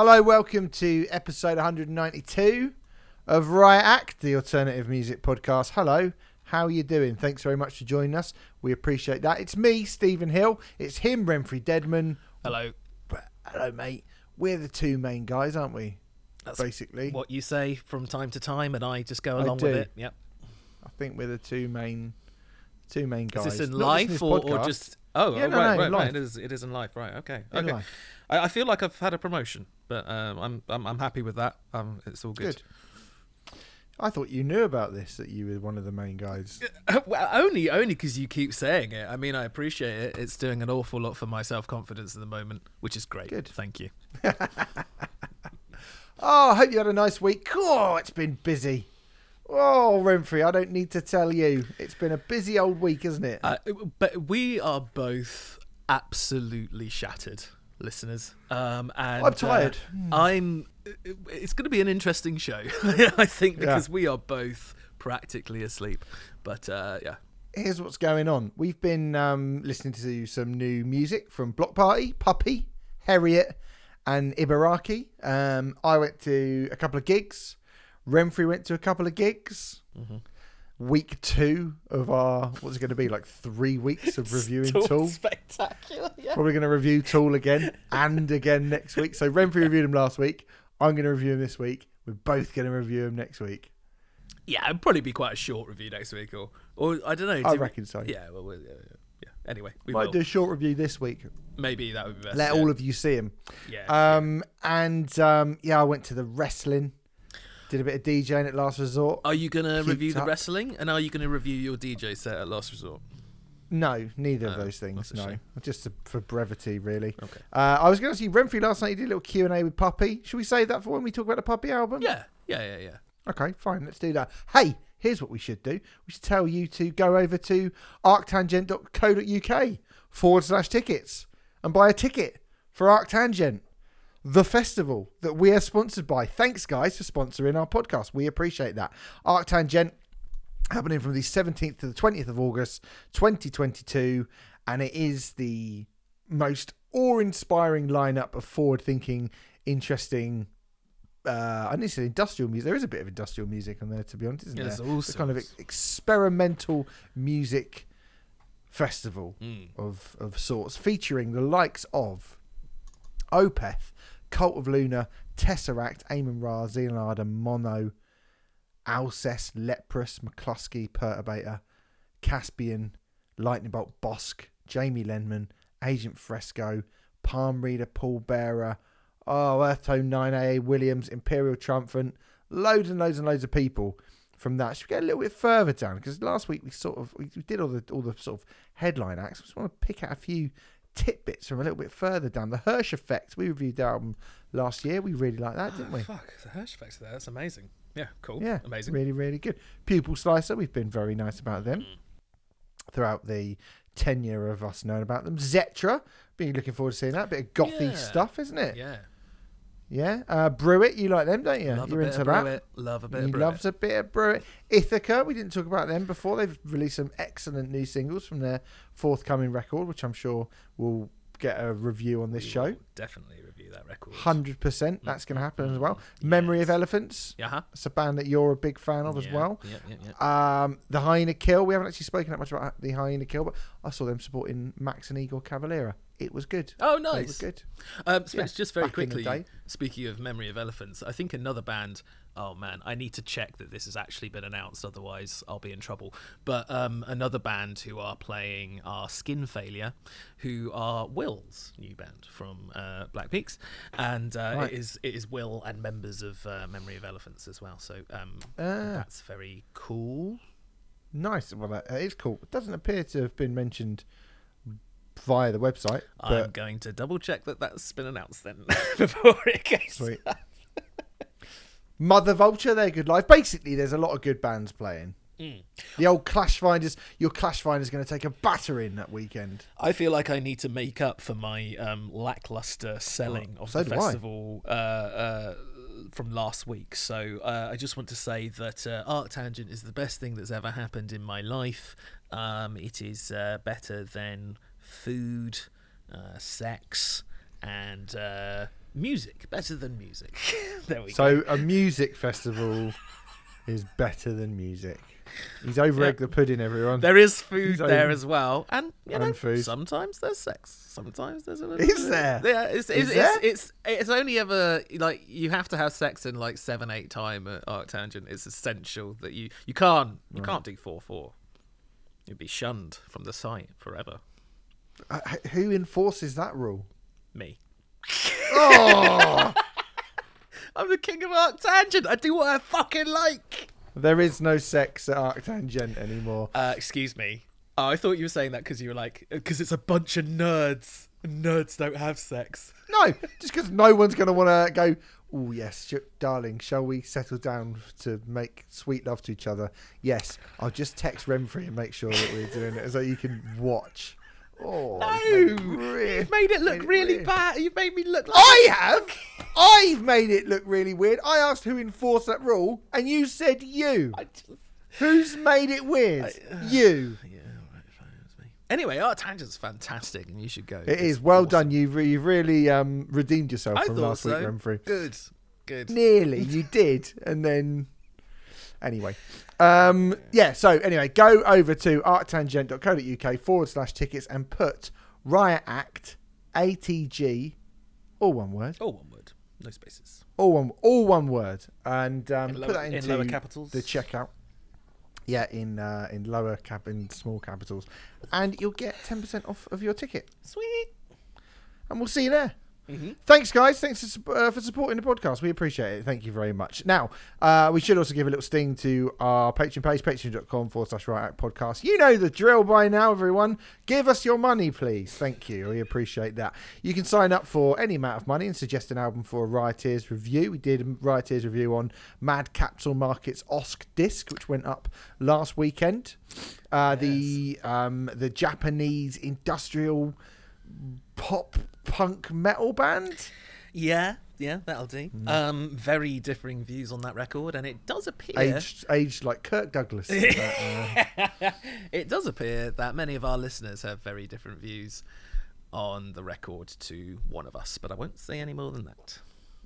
Hello, welcome to episode 192 of Riot Act, the alternative music podcast. Hello, how are you doing? Thanks very much for joining us. We appreciate that. It's me, Stephen Hill. It's him, Remfry Dedman. Hello. Hello, mate. We're the two main guys, aren't we? That's Basically, what you say from time to time, and I just go along with it. Yep. I think we're the two main, two main guys. Is this in Not life this or, or just? Oh, Yeah, oh, no, right, no, right, life. right. It is. It is in life. Right. Okay. In okay. I, I feel like I've had a promotion, but um, I'm, I'm I'm happy with that. Um, it's all good. Good. I thought you knew about this that you were one of the main guys. well, only only because you keep saying it. I mean, I appreciate it. It's doing an awful lot for my self confidence at the moment, which is great. Good. Thank you. Oh, I hope you had a nice week. Oh, it's been busy. Oh, Remfry, I don't need to tell you. It's been a busy old week, isn't it? Uh, but we are both absolutely shattered, listeners. Um, and I'm tired. uh, I'm. It's going to be an interesting show, I think, Yeah. because we are both practically asleep. But uh, yeah, Here's what's going on. We've been um, listening to some new music from Bloc Party, Puppy, Harriet, and Ibaraki. Um, I went to a couple of gigs. Remfry went to a couple of gigs. Week two of our what's it going to be like three weeks of reviewing Tool. spectacular. Yeah. Probably going to review Tool again and again next week. So Remfry reviewed him last week. I'm going to review him this week. We're both going to review him next week. Yeah, it'll probably be quite a short review next week, or or I don't know. I do we- reckon so. Yeah. Well, we'll yeah, yeah, yeah. Anyway, we Might will. do a short review this week. Maybe that would be best. Let yeah. all of you see him. yeah. Um, and um, yeah, I went to the wrestling. Did a bit of DJing at Last Resort. Are you gonna review the up. wrestling, and are you gonna review your DJ set at Last Resort? No, neither of those things. No, shame. just to, for brevity, really. Okay. Uh, I was going to see Remfry last night. He did a little Q and A with Puppy. Should we save that for when we talk about the Puppy album? Yeah, yeah, yeah, yeah. Okay, fine. Let's do that. Hey, here's what we should do. We should tell you to go over to arctangent.co.uk forward slash tickets and buy a ticket for Arctangent, the festival that we are sponsored by. Thanks, guys, for sponsoring our podcast. We appreciate that. Arctangent happening from the 17th to the 20th of August 2022, and it is the most awe-inspiring lineup of forward-thinking, interesting. Uh, I need to say industrial music. There is a bit of industrial music on there, to be honest, isn't Yeah, there? It's kind of ex- experimental music festival Mm. of of sorts, featuring the likes of Opeth, Cult of Luna, Tesseract, Amenra, Xenonada, Mono, Alcest, Leprous, Mclusky, Perturbator, Caspian, Lightning Bolt, Bossk, Jamie Lenman, Agent Fresco, Palm Reader, Pallbearer, oh, Earthtone 9AA, Williams, Imperial Triumphant, loads and loads and loads of people from that. Should we get a little bit further down? Because last week we sort of we did all the all the sort of headline acts. I just want to pick out a few tidbits from a little bit further down. The Hirsch Effect. We reviewed the album last year. We really liked that, didn't we? Ah, fuck, the Hirsch effects there. That's amazing. Yeah, cool. Yeah, amazing. Really, really good. Pupil Slicer. We've been very nice about them throughout the tenure of us knowing about them. Zetra. Been looking forward to seeing that. bit of gothy Yeah. stuff, isn't it? Yeah, Yeah. Uh, Brew It. You like them, don't you? love You're a bit into of that. Brew It. Love a bit He loves a bit of Brew It. Ithaca, we didn't talk about them before. They've released some excellent new singles from their forthcoming record, which I'm sure will get a review on this We show. definitely review that record. Hundred percent, that's going to happen as well. Memory of Elephants, Yeah. huh? it's a band that you're a big fan of as well. Yeah, yeah, yeah. Um, the Hyena Kill, we haven't actually spoken that much about the Hyena Kill, but I saw them supporting Max and Igor Cavalera. It was good. Oh, nice. It was good. Um, Yeah, just very back in the quickly, speaking of Memory of Elephants, I think another band. Oh man, I need to check that this has actually been announced. Otherwise, I'll be in trouble. But um, another band who are playing are Skin Failure, who are Will's new band from uh, Black Peaks, and uh, Right. it is it is Will and members of uh, Memory of Elephants as well. So um, Ah. that's very cool. Nice. Well, that is cool. It doesn't appear to have been mentioned via the website, I'm going to double check that that's been announced then before it goes. Sweet. Mother Vulture, they're good live. Basically, there's a lot of good bands playing. Mm. The old Clash Finders, your Clash Finders going to take a battering that weekend. I feel like I need to make up for my um, lackluster selling of so the festival uh, uh, from last week. So uh, I just want to say that uh, Arctangent is the best thing that's ever happened in my life. Um, it is uh, better than food, uh, sex, and uh, music better than music. there we go. So a music festival is better than music. He's over egg Yeah. the pudding, everyone. There is food He's there own- as well, and you know, food. sometimes there's sex. Sometimes there's a little. Is bit- there? Yeah, it's Is it's, there? it's it's it's only ever like you have to have sex in like seven eight time at Arctangent. It's essential that you you can't you can't do four four. You'd be shunned from the site forever. Uh, who enforces that rule? Me. Oh, I'm the king of Arctangent. I do what I fucking like. there is no sex at Arctangent anymore. Uh, excuse me. Oh, I thought you were saying that because you were like, because it's a bunch of nerds. Nerds don't have sex. No, just because no one's going to want to go. Oh yes, sh- darling, shall we settle down to make sweet love to each other? Yes, I'll just text Remfry and make sure that we're doing it so you can watch. Oh, No, you've made it re- you've made it look made really bad. You've made me look like I have. I've made it look really weird. I asked who enforced that rule, and you said you. Just- Who's made it weird? I- you. Yeah, all right, fine, it's me. Anyway, Arctangent's fantastic, and you should go. It It's is well awesome. done. You've, re- you've really um, redeemed yourself I from last so. week, Remfry. Good, good. Nearly, you did, and then anyway, um, yeah. So anyway, go over to arctangent.co.uk forward slash tickets and put Riot Act ATG, all one word, Oh, one word, no spaces. all one, all one word, and um, In put lower- that in into lower capitals? the checkout. Yeah, in uh, in lower cap in small capitals, and you'll get ten percent off of your ticket, Sweet. and we'll see you there. Mm-hmm. Thanks, guys. Thanks for, uh, for supporting the podcast. We appreciate it. Thank you very much. Now, uh, we should also give a little sting to our Patreon page, patreon.com forward slash Riot Act podcast. You know the drill by now, everyone. Give us your money, please. Thank you. We appreciate that. You can sign up for any amount of money and suggest an album for a Rioters review. We did a Rioters review on Mad Capsule Market's Osk disc, which went up last weekend. Uh, The um, the Japanese industrial pop punk metal band. Yeah, yeah, that'll do. Um, very differing views on that record, and it does appear. aged aged like Kirk Douglas. But, uh, it does appear that many of our listeners have very different views on the record to one of us, but I won't say any more than that.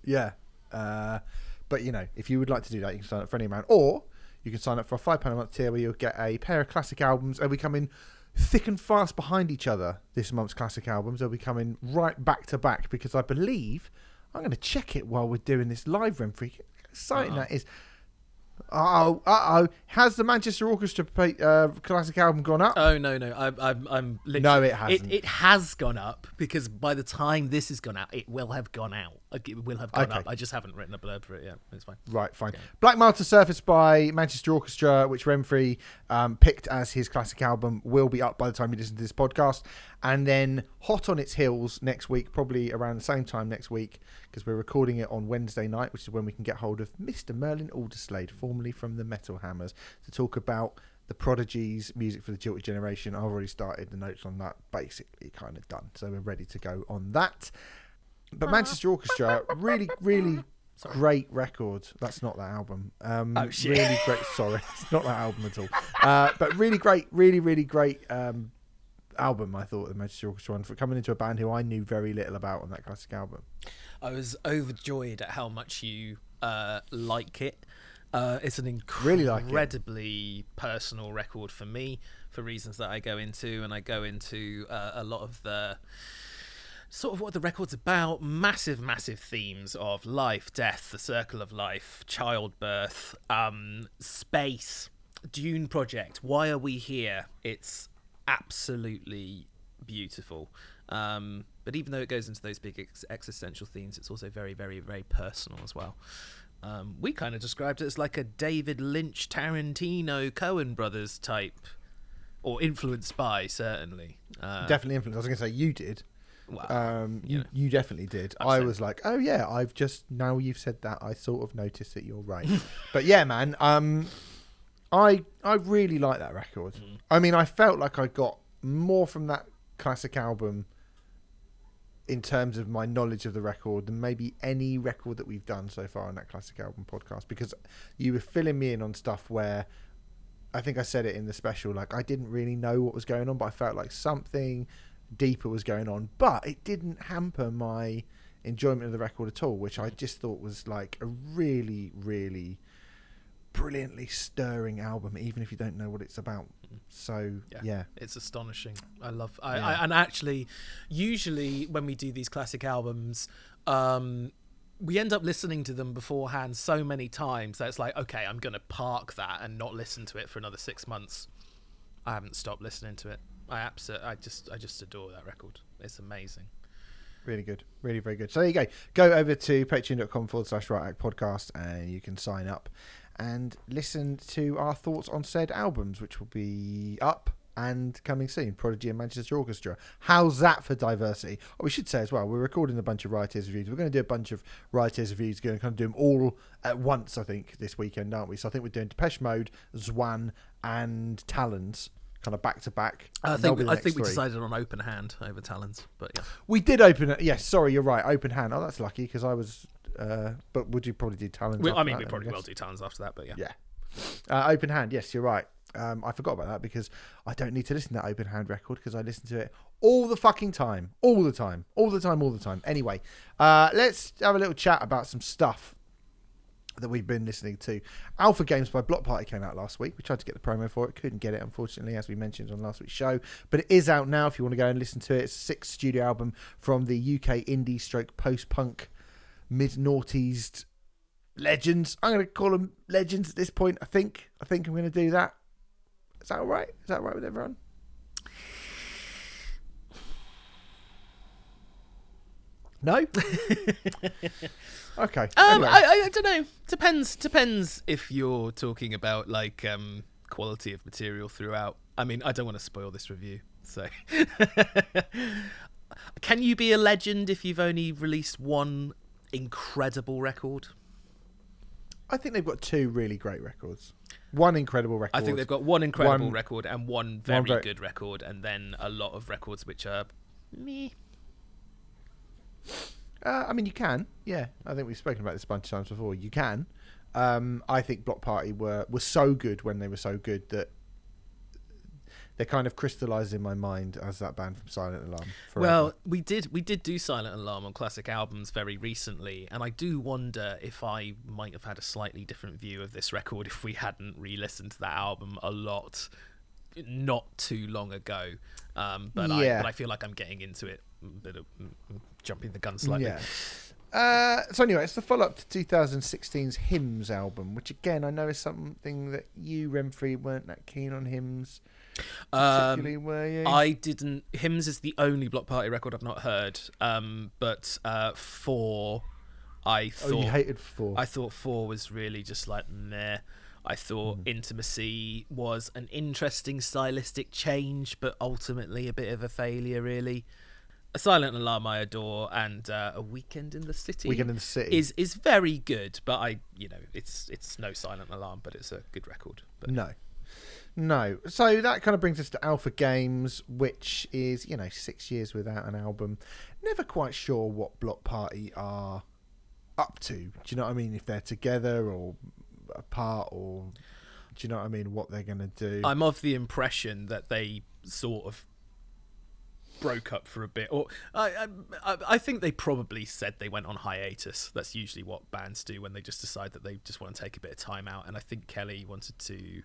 yeah, uh, but you know, if you would like to do that, you can sign up for any amount, or you can sign up for a five pound a month tier where you'll get a pair of classic albums, and we come in thick and fast behind each other. This month's classic albums, they'll be coming right back to back because I believe I'm going to check it while we're doing this live, Remfry. How Exciting Uh-oh. that is. Oh, uh oh! Has the Manchester Orchestra play, uh, classic album gone up? Oh no, no, I'm, I'm, I'm literally, No, it hasn't. It, it has gone up because by the time this has gone out, it will have gone out. It will have gone Okay. up. I just haven't written a blurb for it yet. It's fine. Right, fine. Black Martyr Surface by Manchester Orchestra, which Remfry um, picked as his classic album, will be up by the time you listen to this podcast. And then Hot on Its Heels next week, probably around the same time next week, because we're recording it on Wednesday night, which is when we can get hold of Mr. Merlin Alderslade, formerly from the Metal Hammers, to talk about the Prodigy's music for the Jilted Generation. I've already started the notes on that, basically kind of done. So we're ready to go on that. But Manchester Orchestra, really, really great record. That's not that album. Um, Oh, shit. Really great. Sorry, it's not that album at all. Uh, but really great, really, really great um, album. I thought the Manchester Orchestra one for coming into a band who I knew very little about on that classic album. I was overjoyed at how much you uh, like it. Uh, it's an Really like it. incredibly personal record for me, for reasons that I go into, and I go into uh, a lot of the sort of what the record's about. Massive, massive themes of life, death, the circle of life, childbirth, um, space, Dune project. Why are we here? It's absolutely beautiful. Um, but even though it goes into those big ex- existential themes, it's also very, very, very personal as well. Um, we kind of described it as like a David Lynch, Tarantino, Coen brothers type, or influenced by certainly. Uh, definitely influenced. I was going to say you did. Um, you, know. you definitely did. I'm I was like, oh yeah, I've just now you've said that, I sort of noticed that you're right. but yeah, man, um, I I really like that record. Mm. I mean, I felt like I got more from that classic album in terms of my knowledge of the record than maybe any record that we've done so far on that classic album podcast because you were filling me in on stuff where I think I said it in the special like I didn't really know what was going on but I felt like something deeper was going on but it didn't hamper my enjoyment of the record at all, which I just thought was like a really, really brilliantly stirring album, even if you don't know what it's about. So Yeah. yeah, It's astonishing. I love. I, Yeah. I and actually, usually when we do these classic albums, um, we end up listening to them beforehand so many times that it's like, okay, I'm gonna park that and not listen to it for another six months. I haven't stopped listening to it. I absolutely, I just, I just adore that record. It's amazing. really good, really very good. So there you go. Go over to patreon.com forward slash riot act podcast and you can sign up and listen to our thoughts on said albums, which will be up and coming soon. Prodigy and Manchester Orchestra. How's that for diversity? Oh, we should say as well, we're recording a bunch of Rioters reviews. We're going to do a bunch of Rioters reviews. We're Going to kind of do them all at once, I think, this weekend, aren't we? So I think we're doing Depeche Mode, Zwan, and Talons, kind of back to back. I think, I think we three. decided on open hand over Talons, but yeah. We did open it. Yes, sorry, you're right. Open hand. Oh, that's lucky because I was. Uh, but would you probably do Talons? We, I mean, we then, probably will do Talons after that, but yeah. Yeah. Uh, open hand. Yes, you're right. Um, I forgot about that because I don't need to listen to that open hand record because I listen to it all the fucking time, all the time, all the time, all the time. Anyway, uh, let's have a little chat about some stuff that we've been listening to. Alpha Games by Bloc Party came out last week. We tried to get the promo for it, couldn't get it, unfortunately, as we mentioned on last week's show. But it is out now if you want to go and listen to it. It's a sixth studio album from the UK indie stroke post punk mid noughties legends. I'm going to call them legends at this point. I think. I think I'm going to do that. Is that all right? Is that all right with everyone? No. okay. Um, anyway. I, I don't know. Depends. Depends if you're talking about like um quality of material throughout. I mean, I don't want to spoil this review, so. Can you be a legend if you've only released one incredible record? I think they've got two really great records. One incredible record. I think they've got one incredible One- record and one very, very- good record, and then a lot of records which are me. Uh, I mean, you can. Yeah, I think we've spoken about this a bunch of times before. You can. Um, I think Bloc Party were were so good when they were so good that they kind of crystallised in my mind as that band from Silent Alarm. Forever. Well, we did we did do Silent Alarm on classic albums very recently, and I do wonder if I might have had a slightly different view of this record if we hadn't re-listened to that album a lot not too long ago. Um, but I but I feel like I'm getting into it, a bit of mm, mm, jumping the gun slightly. Yeah. Uh, so anyway, it's the follow-up to 2016's Hymns album, which again I know is something that you, Remfry, weren't that keen on Hymns. Particularly, Um, were you? I didn't. Hymns is the only Bloc Party record I've not heard. Um, but uh, four, I thought. oh, you hated four. I thought four was really just like meh. I thought Mm. intimacy was an interesting stylistic change, but ultimately a bit of a failure, really. A Silent Alarm I adore, and uh, a Weekend in the City Weekend in the City. is is very good, but I, you know, it's it's no Silent Alarm, but it's a good record. But No. No. So that kind of brings us to Alpha Games, which is, you know, six years without an album. Never quite sure what Bloc Party are up to. Do you know what I mean? If they're together or apart or. Do you know what I mean? What they're going to do. I'm of the impression that they sort of broke up for a bit, or I, I, I think they probably said they went on hiatus. That's usually what bands do when they just decide that they just want to take a bit of time out. And I think Kele wanted to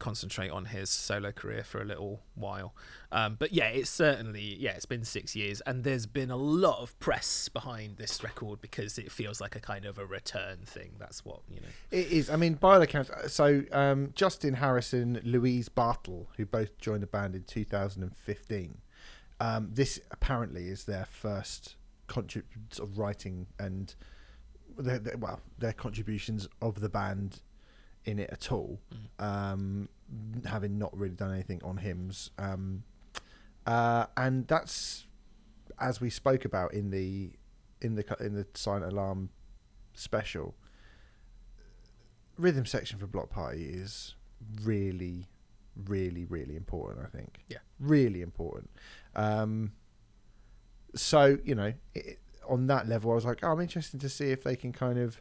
concentrate on his solo career for a little while. Um, but yeah, it's certainly yeah, it's been six years, and there's been a lot of press behind this record because it feels like a kind of a return thing. That's what you know. It is. I mean, by the accounts, so um, Justin Harrison, Louise Bartle, who both joined the band in 2015, um, this apparently is their first contrib- sort of writing and their, their- well, their contributions of the band in it at all, um, having not really done anything on hymns. Um, uh, and that's as we spoke about in the in the in the Silent Alarm special rhythm section for bloc party is really really really important i think Yeah. really important um so you know it, on that level i was like oh, i'm interested to see if they can kind of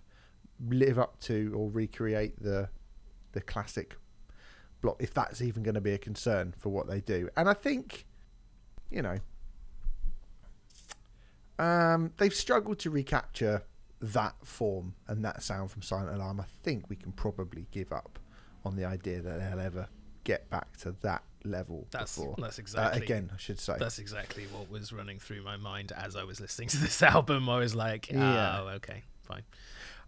live up to or recreate the the classic block if that's even going to be a concern for what they do and i think you know Um, they've struggled to recapture that form and that sound from Silent Alarm. I think we can probably give up on the idea that they'll ever get back to that level That's before. that's Uh, exactly again, I should say. That's exactly what was running through my mind as I was listening to this album. I was like, Yeah. oh, okay, fine.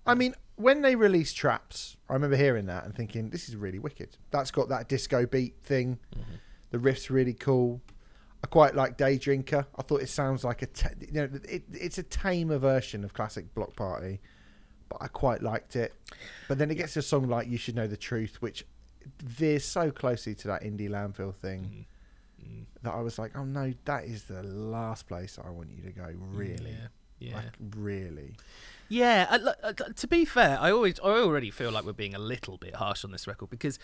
I mean, when they released Traps, I remember hearing that and thinking, this is really wicked. That's got that disco beat thing. Mm-hmm. The riff's really cool. I quite like Day Drinker. I thought it sounds like a, ta- you know, it, it's a tamer version of classic Bloc Party, but I quite liked it. But then it gets to a song like You Should Know the Truth, which veers so closely to that indie landfill thing Mm. that I was like, oh no, that is the last place I want you to go. Really, Yeah. Yeah. like really. Yeah, I, lo- uh, to be fair, I always I already feel like we're being a little bit harsh on this record because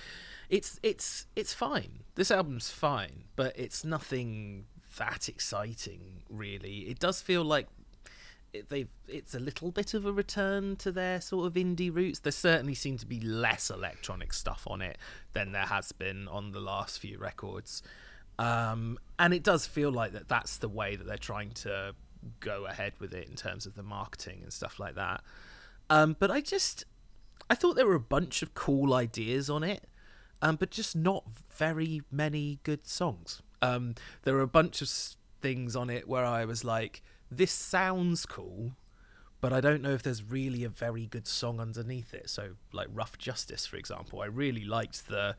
it's it's it's fine. This album's fine, but it's nothing that exciting really. It does feel like they've it's a little bit of a return to their sort of indie roots. There certainly seem to be less electronic stuff on it than there has been on the last few records. Um, and it does feel like that that's the way that they're trying to go ahead with it in terms of the marketing and stuff like that. Um, but I just I thought there were a bunch of cool ideas on it, um, but just not very many good songs. Um, there were a bunch of things on it where I was like, this sounds cool, but I don't know if there's really a very good song underneath it. So, like Rough Justice, for example, I really liked the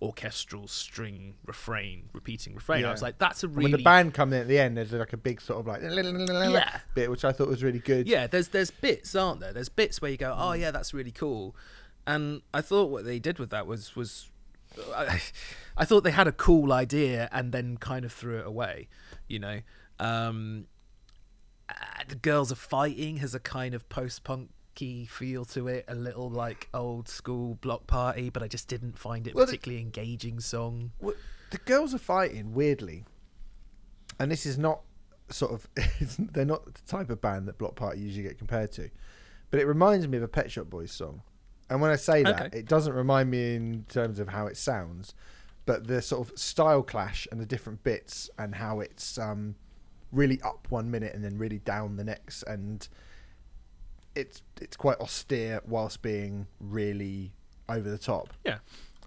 orchestral string refrain, repeating refrain. I was like, that's a And really When the band come in at the end, there's like a big sort of like Yeah. bit, which I thought was really good. yeah there's there's bits aren't there there's bits where you go oh yeah that's really cool and i thought what they did with that was was i, I thought they had a cool idea and then kind of threw it away you know um uh, the girls are fighting has a kind of post-punky feel to it a little like old school bloc party but i just didn't find it a Well, the- particularly engaging song Well, the girls are fighting weirdly, and this is not sort of it's, they're not the type of band that Bloc Party usually get compared to, but it reminds me of a Pet Shop Boys song. And when I say that, Okay. it doesn't remind me in terms of how it sounds, but the sort of style clash and the different bits and how it's um, really up one minute and then really down the next, and it's it's quite austere whilst being really over the top. yeah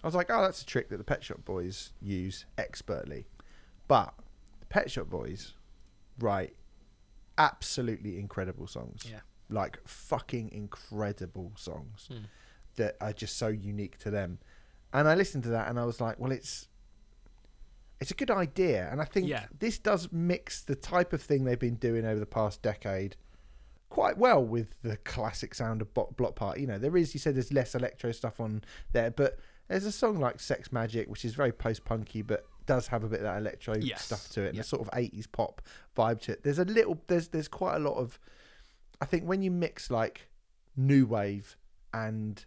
I was like, oh, that's a trick that the Pet Shop Boys use expertly. But the Pet Shop Boys write absolutely incredible songs. yeah Like fucking incredible songs Hmm. that are just so unique to them. And I listened to that and I was like, well, it's it's a good idea. And I think Yeah. this does mix the type of thing they've been doing over the past decade quite well with the classic sound of Bloc Party. You know, there is, you said there's less electro stuff on there, but there's a song like Sex Magik, which is very post punky, but does have a bit of that electro Yes. stuff to it and Yeah. a sort of 80s pop vibe to it. There's a little, there's, there's quite a lot of, I think when you mix like new wave and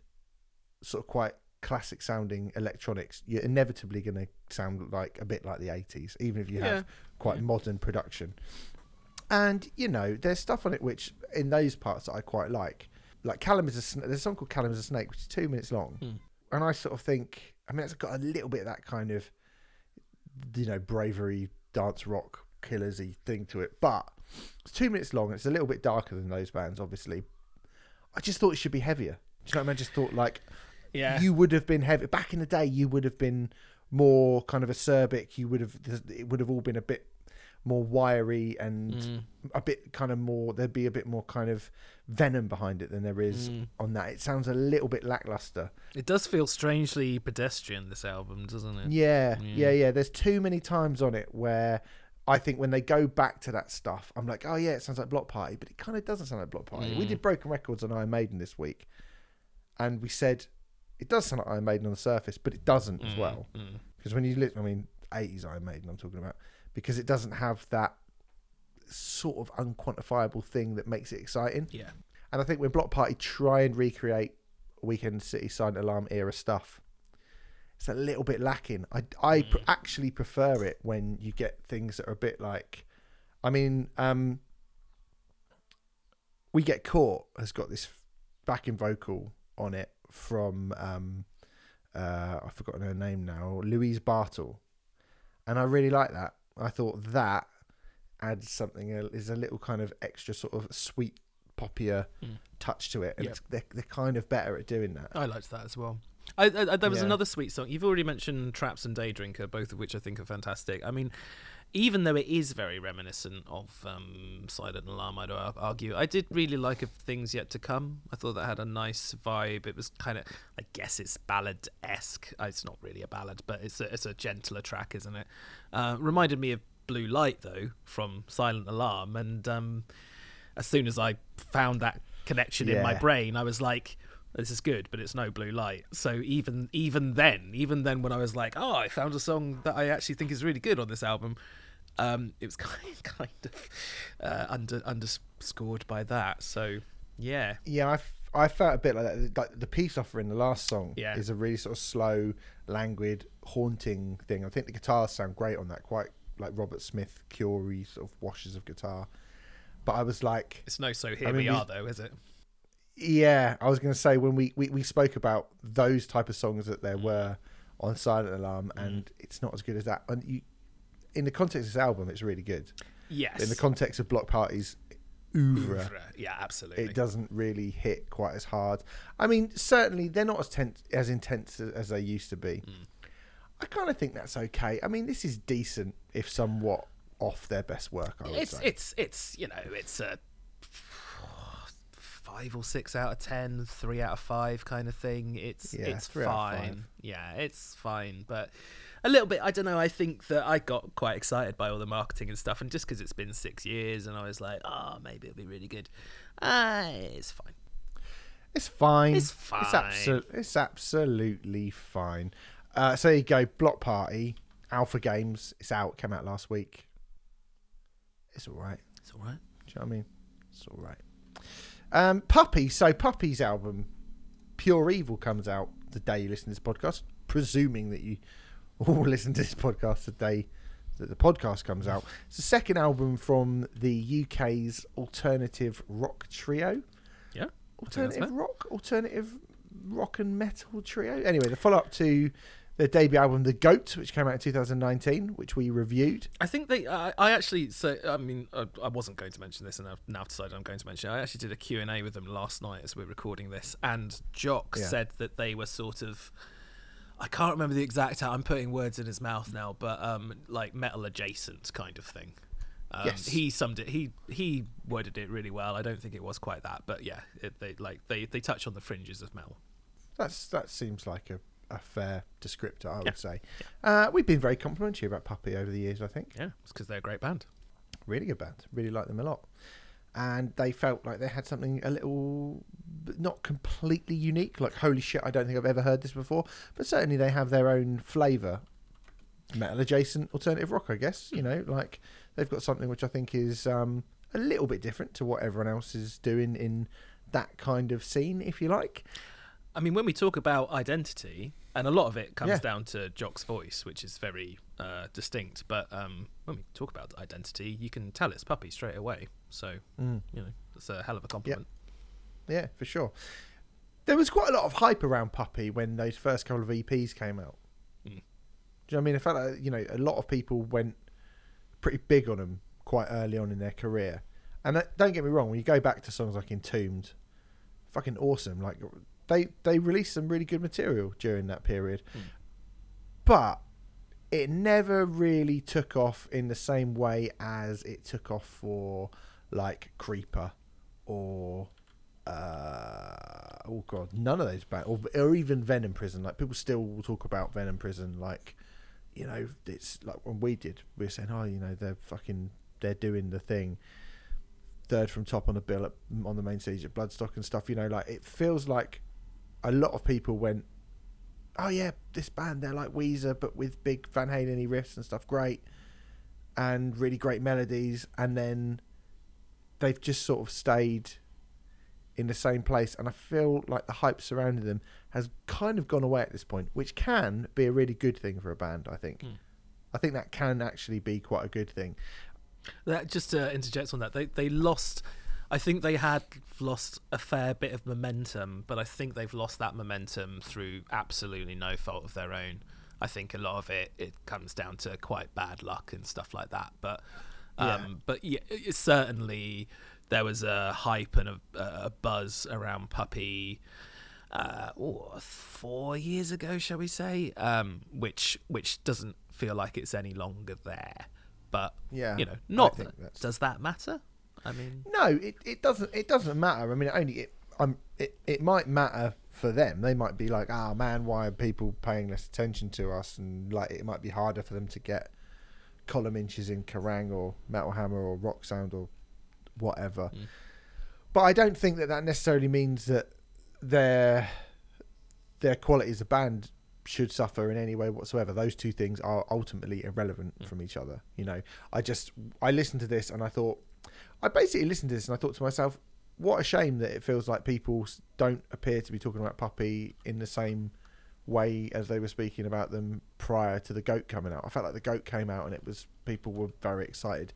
sort of quite classic sounding electronics, you're inevitably going to sound like a bit like the 80s, even if you have Yeah. quite Yeah. modern production. And you know, there's stuff on it which in those parts that I quite like. Like Callum is a sn- there's a song called Callum is a snake, which is two minutes long, Hmm. and I sort of think, I mean, it's got a little bit of that kind of, you know, bravery dance rock killersy thing to it, but it's two minutes long. It's a little bit darker than those bands, obviously. I just thought it should be heavier. Do you know what I mean? I just thought like yeah you would have been heavy back in the day. You would have been more kind of acerbic. You would have it would have all been a bit more wiry and Mm. a bit kind of more. There'd be a bit more kind of venom behind it than there is Mm. on that. It sounds a little bit lackluster. It does feel strangely pedestrian, this album, doesn't it? Yeah, Yeah. yeah, yeah. There's too many times on it where I think when they go back to that stuff, I'm like, oh yeah, it sounds like Bloc Party, but it kind of doesn't sound like Bloc Party. We Mm. did Broken Records on Iron Maiden this week, and we said it does sound like Iron Maiden on the surface, but it doesn't as Mm, well. mm. Because when you look, I mean, 80s Iron Maiden, I'm talking about, because it doesn't have that sort of unquantifiable thing that makes it exciting. Yeah. And I think when Bloc Party try and recreate Weekend City Silent Alarm era stuff, it's a little bit lacking. I, I pr- Mm. actually prefer it when you get things that are a bit like, I mean, um, We Get Caught has got this backing vocal on it from, um, uh, I've forgotten her name now, Louise Bartle. And I really like that. I thought that adds something is a little kind of extra sort of sweet poppier Mm. touch to it, and it's, they're they're kind of better at doing that. I liked that as well. I, I, I- there was Yeah. another sweet song. You've already mentioned Traps and Day Drinker, both of which I think are fantastic. I mean, even though it is very reminiscent of um, Silent Alarm, I'd argue, I did really like of Things Yet to Come. I thought that had a nice vibe. It was kind of, I guess it's ballad esque. It's not really a ballad, but it's a, it's a gentler track, isn't it? Uh, reminded me of Blue Light, though, from Silent Alarm. And um, as soon as I found that connection in my brain, I was like, this is good, but it's no blue light. So even even then, even then, when I was like, oh, I found a song that I actually think is really good on this album, um, it was kind kind of uh, under underscored by that. So yeah, Yeah, I, I felt a bit like that. Like the peace offering, the last song Yeah. is a really sort of slow, languid, haunting thing. I think the guitars sound great on that, quite like Robert Smith, Curie sort of washes of guitar. But I was like, it's no so here I mean, we- are though, is it? Yeah, I was going to say when we, we, we spoke about those type of songs that there mm. were on Silent Alarm, mm. and it's not as good as that. And you, in the context of this album, it's really good. Yes. In the context of Bloc Parties, oeuvre, Oeuvre. Yeah, absolutely. it doesn't really hit quite as hard. I mean, certainly they're not as tense, as intense as, they used to be. Mm. I kind of think that's okay. I mean, this is decent, if somewhat off their best work. I would it's say. it's it's you know it's a five or six out of ten, three out of five kind of thing. It's Yeah, it's three out of fine. Yeah, it's fine, but a little bit. I don't know. I think that I got quite excited by all the marketing and stuff, and just because it's been six years, and I was like, oh, maybe it'll be really good. Ah, it's fine. It's fine. It's It's, fine. abso- it's absolutely fine. Uh, so you go. Bloc Party, Alpha Games. It's out. Came out last week. It's all right. It's all right. Do you know what I mean? It's all right. Um, Puppy. So Puppy's album, Pure Evil, comes out the day you listen to this podcast. Presuming that you all listen to this podcast the day that the podcast comes out. It's the second album from the UK's alternative rock trio. Yeah. I think that's Alternative rock, alternative rock and metal trio. Anyway, the follow up to their debut album, The Goat, which came out in 2019, which we reviewed. I think they. I, I actually. So I mean, I, I wasn't going to mention this, and I've now decided I'm going to mention. it. I actually did a Q and A with them last night as we're recording this, and Jock Yeah. said that they were sort of. I can't remember the exact. I'm putting words in his mouth now, but um, like metal adjacent kind of thing. Um, Yes. He summed it. He he worded it really well. I don't think it was quite that, but yeah, it, they like they they touch on the fringes of metal. That's that seems like a, a fair descriptor, I would Yeah. say. Uh, we've been very complimentary about Puppy over the years. I think Yeah, it's because they're a great band. really good band. Really like them a lot, and they felt like they had something a little not completely unique. Like holy shit, I don't think I've ever heard this before. But certainly they have their own flavour. Metal adjacent alternative rock, I guess. You know, like they've got something which I think is um, a little bit different to what everyone else is doing in that kind of scene, if you like. I mean, when we talk about identity, and a lot of it comes Yeah. down to Jock's voice, which is very uh, distinct. But um, when we talk about identity, you can tell it's Puppy straight away. So Mm. you know, it's a hell of a compliment. Yeah, for sure. There was quite a lot of hype around Puppy when those first couple of EPs came out. Mm. Do you know what I mean? I felt like you know a lot of people went pretty big on them quite early on in their career. And that, don't get me wrong, when you go back to songs like Entombed, fucking awesome. Like they they released some really good material during that period, Mm. but it never really took off in the same way as it took off for like Creeper or uh, oh god, none of those bands, or, or even Venom Prison. Like people still will talk about Venom Prison, like you know, it's like when we did, we were saying, oh, you know, they're fucking, they're doing the thing. Third from top on the bill at, on the main stage at Bloodstock and stuff. You know, like it feels like a lot of people went, oh yeah, this band they're like Weezer but with big Van Halen riffs and stuff, great, and really great melodies, and then they've just sort of stayed in the same place, and I feel like the hype surrounding them has kind of gone away at this point, which can be a really good thing for a band. I think. Mm. I think that can actually be quite a good thing. That just to interject on that, they they lost. I think they had lost a fair bit of momentum, but I think they've lost that momentum through absolutely no fault of their own. I think a lot of it it comes down to quite bad luck and stuff like that. But Yeah. Um, but yeah, it- certainly there was a hype and a, a buzz around Puppy. Uh, oh, four years ago, shall we say? Um, which which doesn't feel like it's any longer there. But Yeah, you know, not that, does that matter? I mean, No, it, it doesn't. It doesn't matter. I mean, it only it, I'm. It, it might matter for them. They might be like, "Ah, man, why are people paying less attention to us?" And like, it might be harder for them to get column inches in Kerrang or Metal Hammer or Rock Sound or whatever. Mm. But I don't think that that necessarily means that their their quality as a band should suffer in any way whatsoever. Those two things are ultimately irrelevant from each other. You know, I just I listened to this and I thought I basically listened to this and I thought to myself, what a shame that it feels like people don't appear to be talking about Puppy in the same way as they were speaking about them prior to the Goat coming out. I felt like the Goat came out and it was people were very excited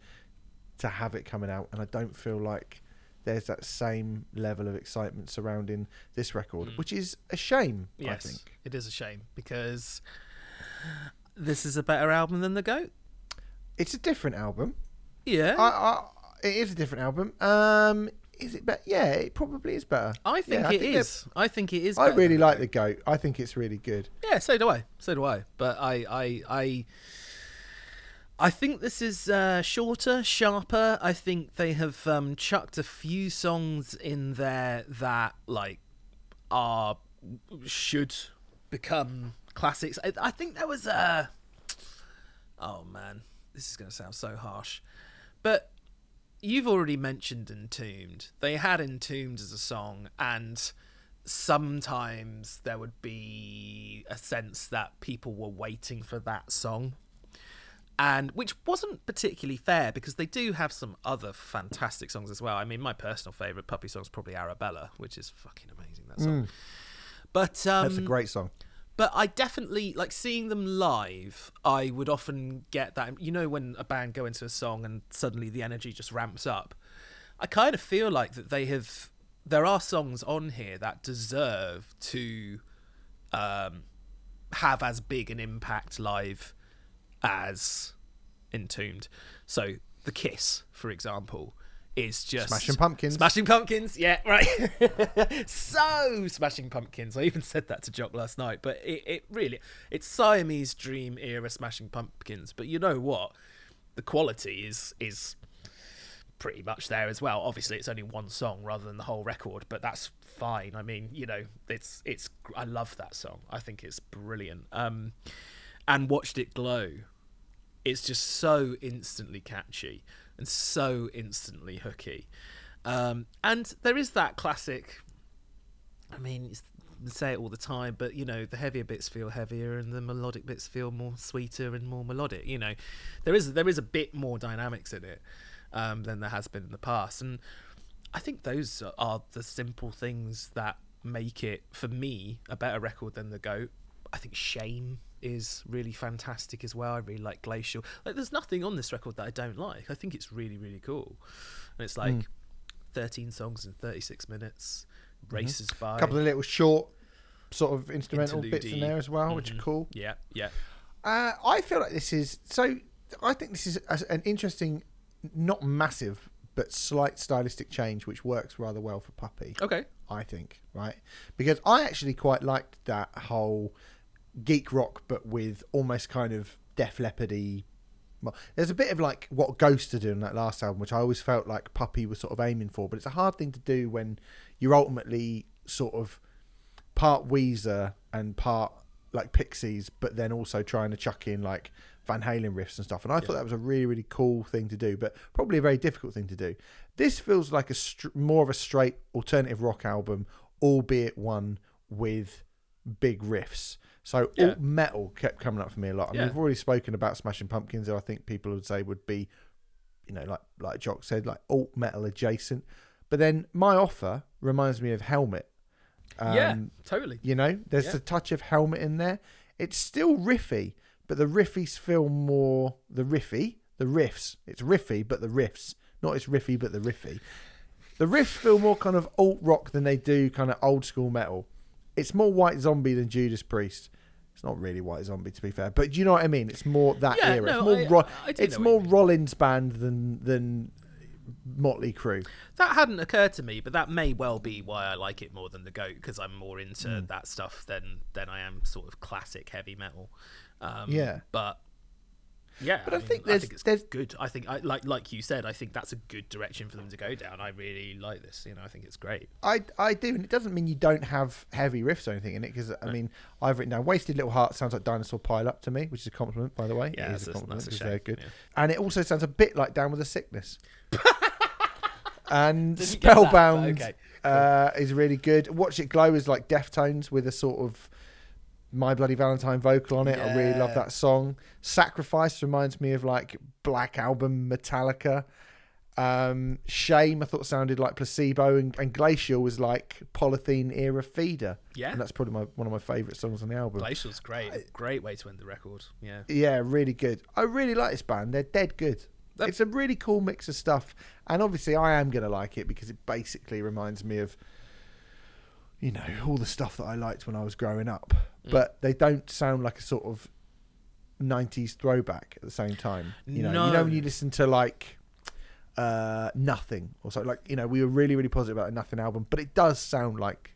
to have it coming out, and I don't feel like there's that same level of excitement surrounding this record, Mm. which is a shame. I yes, think it is a shame because this is a better album than the Goat. it's a different album. Yeah, I, I, it is a different album. Um, is it better? Yeah, it probably is better. I think Yeah, I think is. I think it is. I really like the goat. I think it's really good. Yeah, so do I. So do I. But I, I, I, I think this is uh, shorter, sharper. I think they have um, chucked a few songs in there that like are should become classics. I, I think there was a. Oh man, this is going to sound so harsh, but you've already mentioned Entombed. They had Entombed as a song, and sometimes there would be a sense that people were waiting for that song. And which wasn't particularly fair because they do have some other fantastic songs as well. I mean, my personal favorite puppy song is probably Arabella, which is fucking amazing. That song. But um, That's a great song. But I definitely like seeing them live. I would often get that. You know, when a band go into a song and suddenly the energy just ramps up. I kind of feel like that they have. There are songs on here that deserve to um, have as big an impact live as Entombed. So the Kiss, for example, is just Smashing Pumpkins. Smashing Pumpkins, yeah, right. so Smashing Pumpkins. I even said that to Jock last night, but it, it really it's Siamese Dream era Smashing Pumpkins. But you know what? The quality is is pretty much there as well. Obviously, it's only one song rather than the whole record, but that's fine. I mean, you know, it's it's I love that song. I think it's brilliant. Um, and watched it glow. It's just so instantly catchy and so instantly hooky. Um, and there is that classic. I mean, say it all the time, but you know, the heavier bits feel heavier, and the melodic bits feel more sweeter and more melodic. You know, there is there is a bit more dynamics in it um, than there has been in the past, and I think those are the simple things that make it for me a better record than the Goat. I think Shame is really fantastic as well. I really like Glacial. Like, there's nothing on this record that I don't like. I think it's really, really cool. And it's like 13 songs in 36 minutes, races by. A couple of little short sort of instrumental bits in there as well, which are Mhm. cool. Yeah, yeah. Uh, I feel like this is so. I think this is a, an interesting, not massive, but slight stylistic change, which works rather well for Puppy. Okay. I think, right? Because I actually quite liked that whole geek rock, but with almost kind of Def Leppardy. Well, there's a bit of like what Ghost are doing that last album, which I always felt like Puppy was sort of aiming for, but it's a hard thing to do when you're ultimately sort of part Weezer and part like Pixies, but then also trying to chuck in like Van Halen riffs and stuff. And I thought that was a really, really cool thing to do, but probably a very difficult thing to do. This feels like a str- more of a straight alternative rock album, albeit one with big riffs. So Yeah. alt metal kept coming up for me a lot. And Yeah. we've already spoken about Smashing Pumpkins, who I think people would say would be, you know, like like Jock said, like alt metal adjacent. But then my offer reminds me of Helmet. yeah, Um, totally. you know, there's Yeah. a touch of helmet in there. It's still riffy, but the riffies feel more the riffy, the riffs. It's riffy, but the riffs, not it's riffy, but the riffy. The riffs feel more kind of alt rock than they do kind of old school metal. It's more White Zombie than Judas Priest. It's not really White Zombie, to be fair, but do you know what I mean? It's more that Yeah, era. no, it's more, I- Ro- I it's know what you more. Rollins band than than Motley Crue. That hadn't occurred to me, but that may well be why I like it more than the Goat because I'm more into Hmm. that stuff than than I am sort of classic heavy metal. Um, Yeah. but yeah, But I mean, think I there's- think it's there's- good. I think I like like you said. I think that's a good direction for them to go down. I really like this. You know, I think it's great. I, I do, and it doesn't mean you don't have heavy riffs or anything in it. Because I mean, I've written down "Wasted Little Heart" sounds like Dinosaur Pile Up to me, which is a compliment, by the way. Yeah, it is that's a compliment that's a because shame, they're good, yeah. and it also sounds a bit like Down with a Sickness. and Didn't get that, Spellbound okay. uh, is really good. Watch It Glow is like Deftones with a sort of My Bloody Valentine vocal on it. I really love that song. Sacrifice reminds me of like Black Album Metallica. Um, Shame I thought sounded like Placebo, and, and Glacial was like Polythene era Feeder. Yeah. and that's probably my one of my favourite songs on the album. Glacial's great. Great way to end the record. Yeah. Yeah, really good. I really like this band. They're dead good. That- It's a really cool mix of stuff, and obviously I am gonna like it because it basically reminds me of, you know, all the stuff that I liked when I was growing up. Mm. But they don't sound like a sort of '90s throwback at the same time. You know, you know when you listen to like uh nothing or so like you know we were really really positive about the nothing album but it does sound like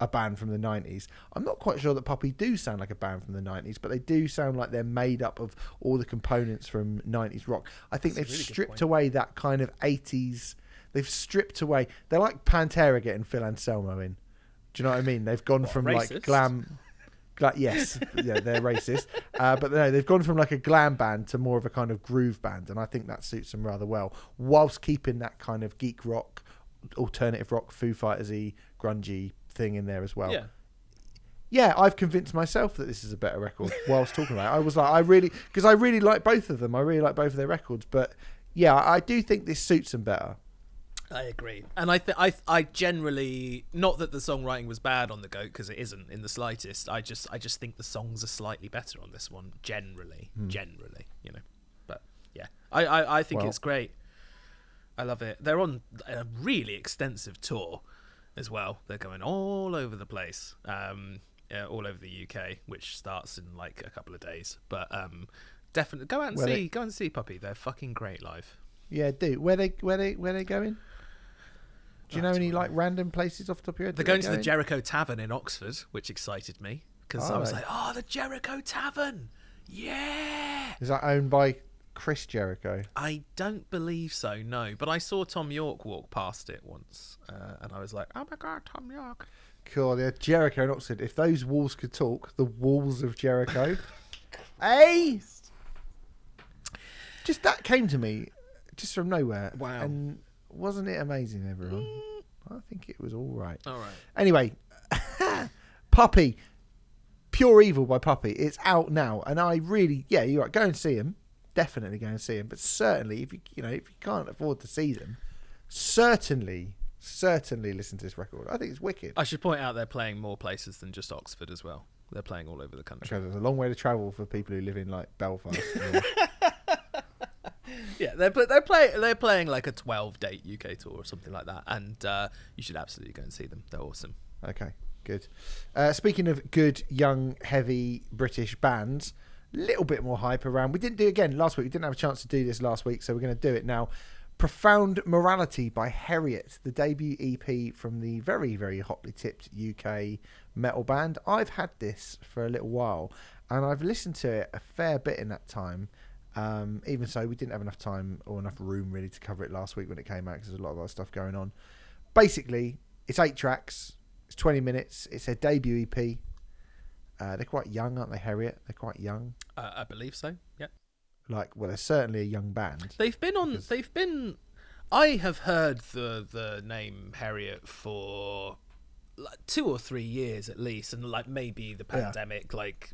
a band from the 90s i'm not quite sure that puppy do sound like a band from the 90s but they do sound like they're made up of all the components from 90s rock i think That's they've really stripped away that kind of 80s they've stripped away they're like pantera getting phil anselmo in do you know what i mean they've gone What, from racist? like glam Gla- yes, yeah, they're racist, uh, but no, they've gone from like a glam band to more of a kind of groove band, and I think that suits them rather well, whilst keeping that kind of geek rock, alternative rock, Foo Fighters-y, grungy thing in there as well. Yeah. Yeah, I've convinced myself that this is a better record whilst talking about it. I was like, I really, because I really like both of them. I really like both of their records, but yeah, I do think this suits them better. I agree, and I th- I I generally not that the songwriting was bad on the goat because it isn't in the slightest. I just I just think the songs are slightly better on this one generally, generally, you know. But yeah, I I, I think Well- it's great. I love it. They're on a really extensive tour as well. They're going all over the place, um, uh, all over the UK, which starts in like a couple of days. But um, definitely go out and Well, see go and see Puppy. They're fucking great live. Yeah, do where they where they where they going? Do you know any all like random places off the top of your head? They're that going to the? Jericho Tavern in Oxford, which excited me because I was they? like, "Oh, the Jericho Tavern! Yeah!" Is that owned by Chris Jericho? I don't believe so, no. But I saw Thom Yorke walk past it once, uh, and I was like, "Oh my god, Thom Yorke!" Cool. Yeah, Jericho and Oxford. If those walls could talk, the walls of Jericho. hey, just that came to me, just from nowhere. Wow. And wasn't it amazing, everyone? Mm. I think it was all right. All right. Anyway, Puppy, Pure Evil by Puppy. It's out now, and I really, yeah, you're right. Go and see him. Definitely go and see him. But certainly, if you, you know, if you can't afford to see them, certainly, certainly listen to this record. I think it's wicked. I should point out they're playing more places than just Oxford as well. They're playing all over the country. Okay, there's a long way to travel for people who live in like Belfast. Yeah. They're they're playing they're playing like a twelve date UK tour or something like that, and uh, you should absolutely go and see them. They're awesome. okay, good. Uh, speaking of good young heavy British bands, little bit more hype around. We didn't do again last week. We didn't have a chance to do this last week, so we're going to do it now. Profound Morality by Heriot, the debut EP from the very, very hotly tipped UK metal band. I've had this for a little while and I've listened to it a fair bit in that time. Um, even so, we didn't have enough time or enough room really to cover it last week when it came out because there's a lot of other stuff going on. Basically, it's eight tracks, it's 20 minutes, it's their debut EP. Uh, they're quite young, aren't they, Heriot? They're quite young. Uh, I believe so. Yeah, Like, well, they're certainly a young band. they've been on. They've been. I have heard the the name Heriot for like two or three years at least, and like maybe the Yeah. pandemic like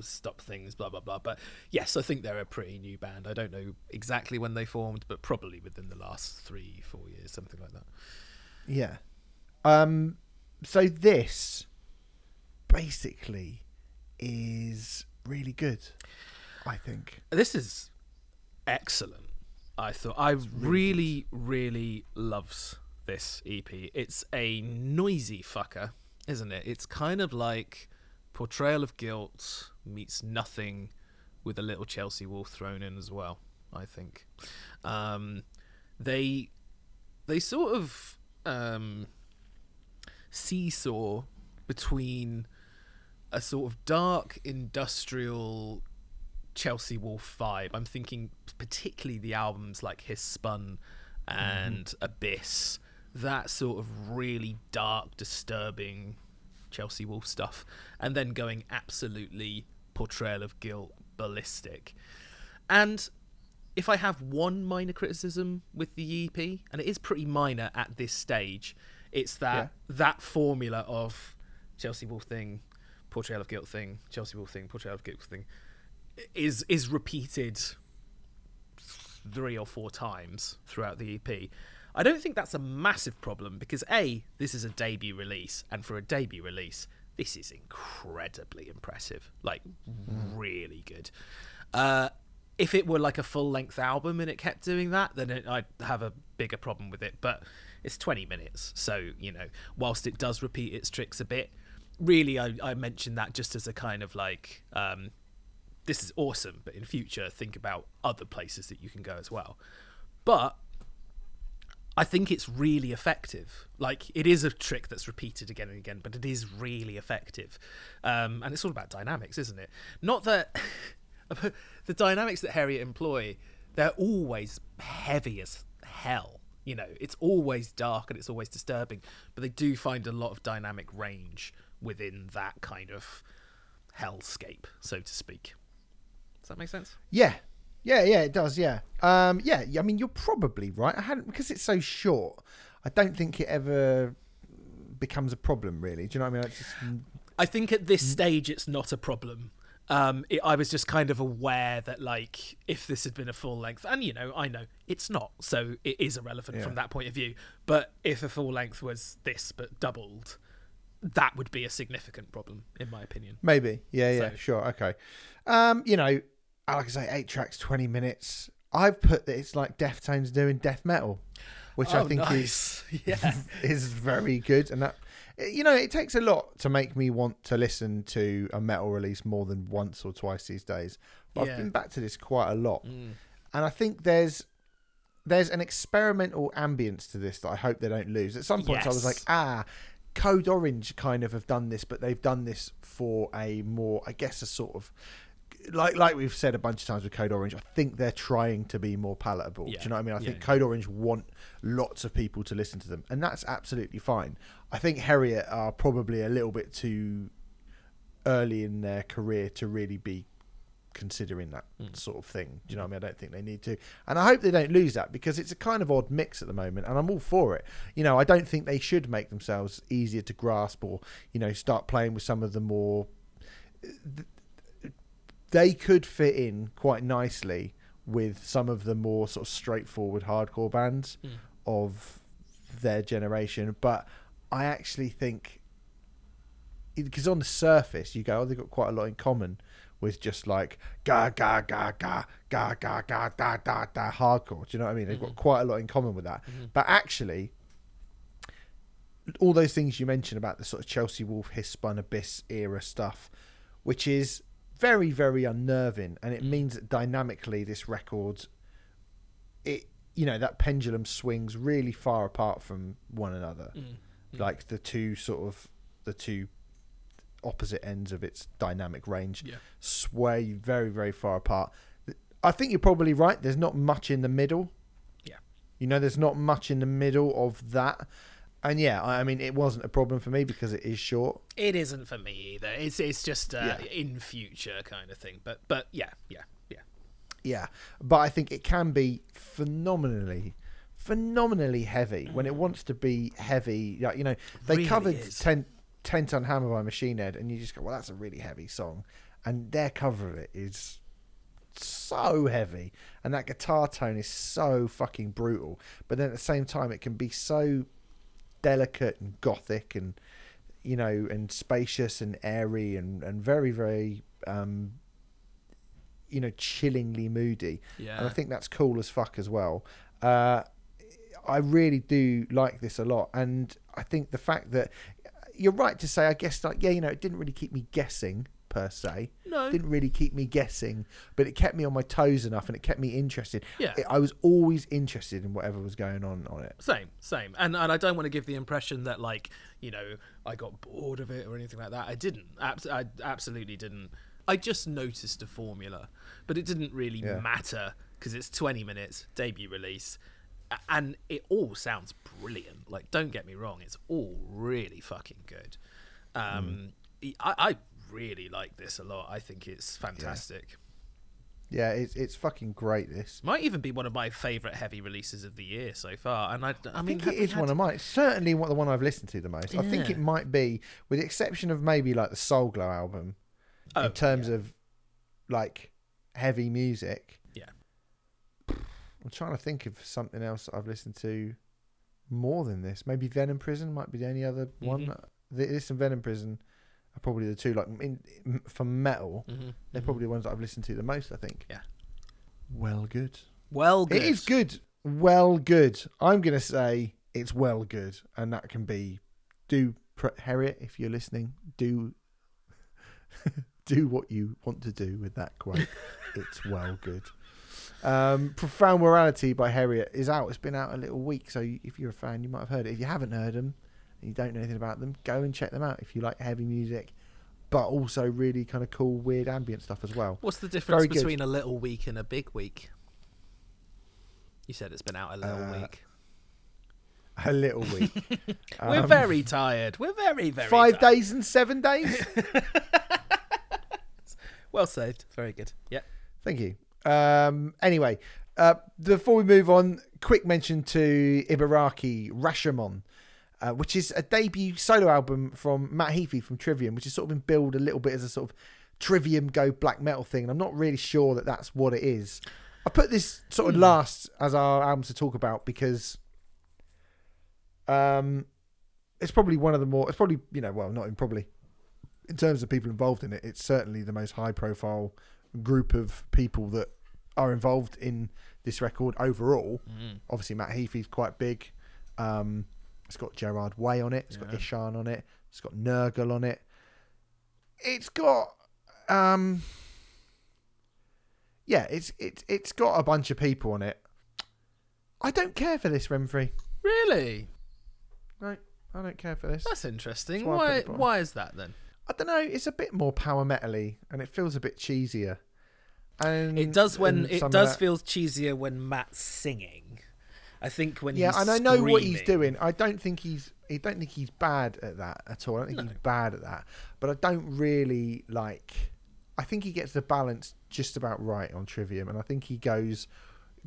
stopped things, blah blah blah. But yes, I think they're a pretty new band. I don't know exactly when they formed, but probably within the last three four years, something like that. Yeah. Um. So this basically is really good. I think. This is excellent. I thought I really, really loves this EP. It's a noisy fucker, isn't it? It's kind of like Portrayal of Guilt meets nothing with a little Chelsea Wolfe thrown in as well. I think um, they they sort of um, seesaw between a sort of dark industrial Chelsea Wolfe vibe. I'm thinking particularly the albums like Hiss Spun and mm-hmm. Abyss, that sort of really dark, disturbing Chelsea Wolfe stuff, and then going absolutely portrayal of guilt ballistic. And if I have one minor criticism with the EP, and it is pretty minor at this stage, it's that yeah. that formula of Chelsea Wolfe thing, portrayal of guilt thing, Chelsea Wolfe thing, portrayal of guilt thing, is is repeated three or four times throughout the EP. I don't think that's a massive problem because a this is a debut release, and for a debut release, this is incredibly impressive, like really good. Uh, if it were like a full length album and it kept doing that, then it, I'd have a bigger problem with it. But it's 20 minutes, so you know, whilst it does repeat its tricks a bit, really, I, I mentioned that just as a kind of like, um, this is awesome, but in future, think about other places that you can go as well. But I think it's really effective. Like it is a trick that's repeated again and again, but it is really effective. Um, and it's all about dynamics, isn't it? Not that the dynamics that Heriot employ, they're always heavy as hell. You know, it's always dark and it's always disturbing, but they do find a lot of dynamic range within that kind of hellscape, so to speak. Does that make sense? Yeah, yeah, yeah, it does. Yeah, um, yeah. I mean, you're probably right. I hadn't because it's so short. I don't think it ever becomes a problem. Really, do you know what I mean? Just... I think at this stage, it's not a problem. Um, it, I was just kind of aware that, like, if this had been a full length, and you know, I know it's not, so it is irrelevant yeah. from that point of view. But if a full length was this but doubled, that would be a significant problem, in my opinion. Maybe, yeah, yeah, sure, okay. Um, you know, like I say, eight tracks, twenty minutes. I've put that it's like Deftones doing death metal, which oh, I think nice. is yeah is very good, and that you know it takes a lot to make me want to listen to a metal release more than once or twice these days. But yeah. I've been back to this quite a lot, mm. and I think there's there's an experimental ambience to this that I hope they don't lose. At some points, yes. I was like, ah. Code Orange kind of have done this, but they've done this for a more, I guess, a sort of like like we've said a bunch of times with Code Orange, I think they're trying to be more palatable. Yeah. Do you know what I mean? I yeah, think. Code Orange want lots of people to listen to them, and that's absolutely fine. I think Heriot are probably a little bit too early in their career to really be considering that mm. sort of thing. Do you know what I mean? I don't think they need to. And I hope they don't lose that because it's a kind of odd mix at the moment and I'm all for it. You know, I don't think they should make themselves easier to grasp or, you know, start playing with some of the more they could fit in quite nicely with some of the more sort of straightforward hardcore bands mm. of their generation. But I actually think because on the surface you go, oh, they've got quite a lot in common with just like ga ga ga ga ga ga ga da da da hardcore. Do you know what I mean? They've mm-hmm. got quite a lot in common with that. Mm-hmm. But actually, all those things you mentioned about the sort of Chelsea Wolfe, Hiss Spun Abyss era stuff, which is very very unnerving and it mm. means that dynamically this record it you know that pendulum swings really far apart from one another mm. Mm. like the two sort of the two opposite ends of its dynamic range yeah. sway very very far apart i think you're probably right there's not much in the middle yeah you know there's not much in the middle of that and yeah, I mean, it wasn't a problem for me because it is short. It isn't for me either. It's it's just uh, yeah. in future kind of thing. But but yeah, yeah, yeah, yeah. But I think it can be phenomenally, phenomenally heavy when it wants to be heavy. Like you know, they really covered is. 10, 10 ton hammer by Machine Head, and you just go, well, that's a really heavy song, and their cover of it is so heavy and that guitar tone is so fucking brutal but then at the same time it can be so delicate and gothic and you know and spacious and airy and and very very um you know chillingly moody. Yeah and i think that's cool as fuck as well. Uh i really do like this a lot. And i think the fact that you're right to say i guess like yeah you know it didn't really keep me guessing per se. No. didn't really keep me guessing, but it kept me on my toes enough, and it kept me interested. Yeah. It- I was always interested in whatever was going on on it. Same, same. And and I don't want to give the impression that like you know I got bored of it or anything like that. I didn't. Abs- I absolutely didn't. I just noticed a formula, but it didn't really Yeah. matter because it's 20 minutes debut release, and it all sounds brilliant. Like, don't get me wrong, it's all really fucking good. Um, I, I really like this a lot. I think it's fantastic. Yeah, it's it's fucking great. This. Might even be one of my favorite heavy releases of the year so far. And I, I I mean, think it is had- one of mine. It's certainly one, the one I've listened to the most. I think it might be, with the exception of maybe like the Soul Glo album, Oh, in terms of like heavy music. Yeah. I'm trying to think of something else that I've listened to more than this. Maybe Venom Prison might be the only other one. Mhm. Th- This and Venom Prison are probably the two. Like in, in- for metal, Mhm, they're mhm. probably the ones that I've listened to the most. I think. Yeah. Well, good. well good. It is good. Well, good. I'm gonna say it's well good, and that can be do Heriot if you're listening. Do do what you want to do with that quote. it's well good. Um, Profound Morality by Heriot is out. It's been out a little week, so if you're a fan, you might have heard it. If you haven't heard them and you don't know anything about them, go and check them out if you like heavy music, but also really kind of cool, weird ambient stuff as well. What's the difference Very good. between a little week and a big week? You said it's been out a little Uh, week. A little week. We're Um, very tired. We're very, very five tired. days and seven days. Well saved. Very good. Yeah. Thank you. Um, anyway, uh, before we move on, quick mention to Ibaraki Rashomon, uh, which is a debut solo album from Matt Heafy from Trivium, which has sort of been billed a little bit as a sort of Trivium go black metal thing. And I'm not really sure that that's what it is. I put this sort of last as our album to talk about because um, it's probably one of the more, it's probably, you know, well, not even probably, in terms of people involved in it, it's certainly the most high profile group of people that are involved in this record overall. Mm. Obviously, Matt Heafy's quite big. Um, it's got Gerard Way on it. It's got Ihsahn on it. It's got Nergal on it. It's got, um, yeah, it's it's it's got a bunch of people on it. I don't care for this Remfry. Really? No, I don't care for this. That's interesting. That's why Why? Why is that then? I don't know. It's a bit more power metally, and it feels a bit cheesier. And It does when it does that- feel cheesier when Matt's singing. I think when yeah, and I know what he's doing. I don't think he's. I don't think he's bad at that at all. I don't think No. he's bad at that. But I don't really like. I think he gets the balance just about right on Trivium, and I think he goes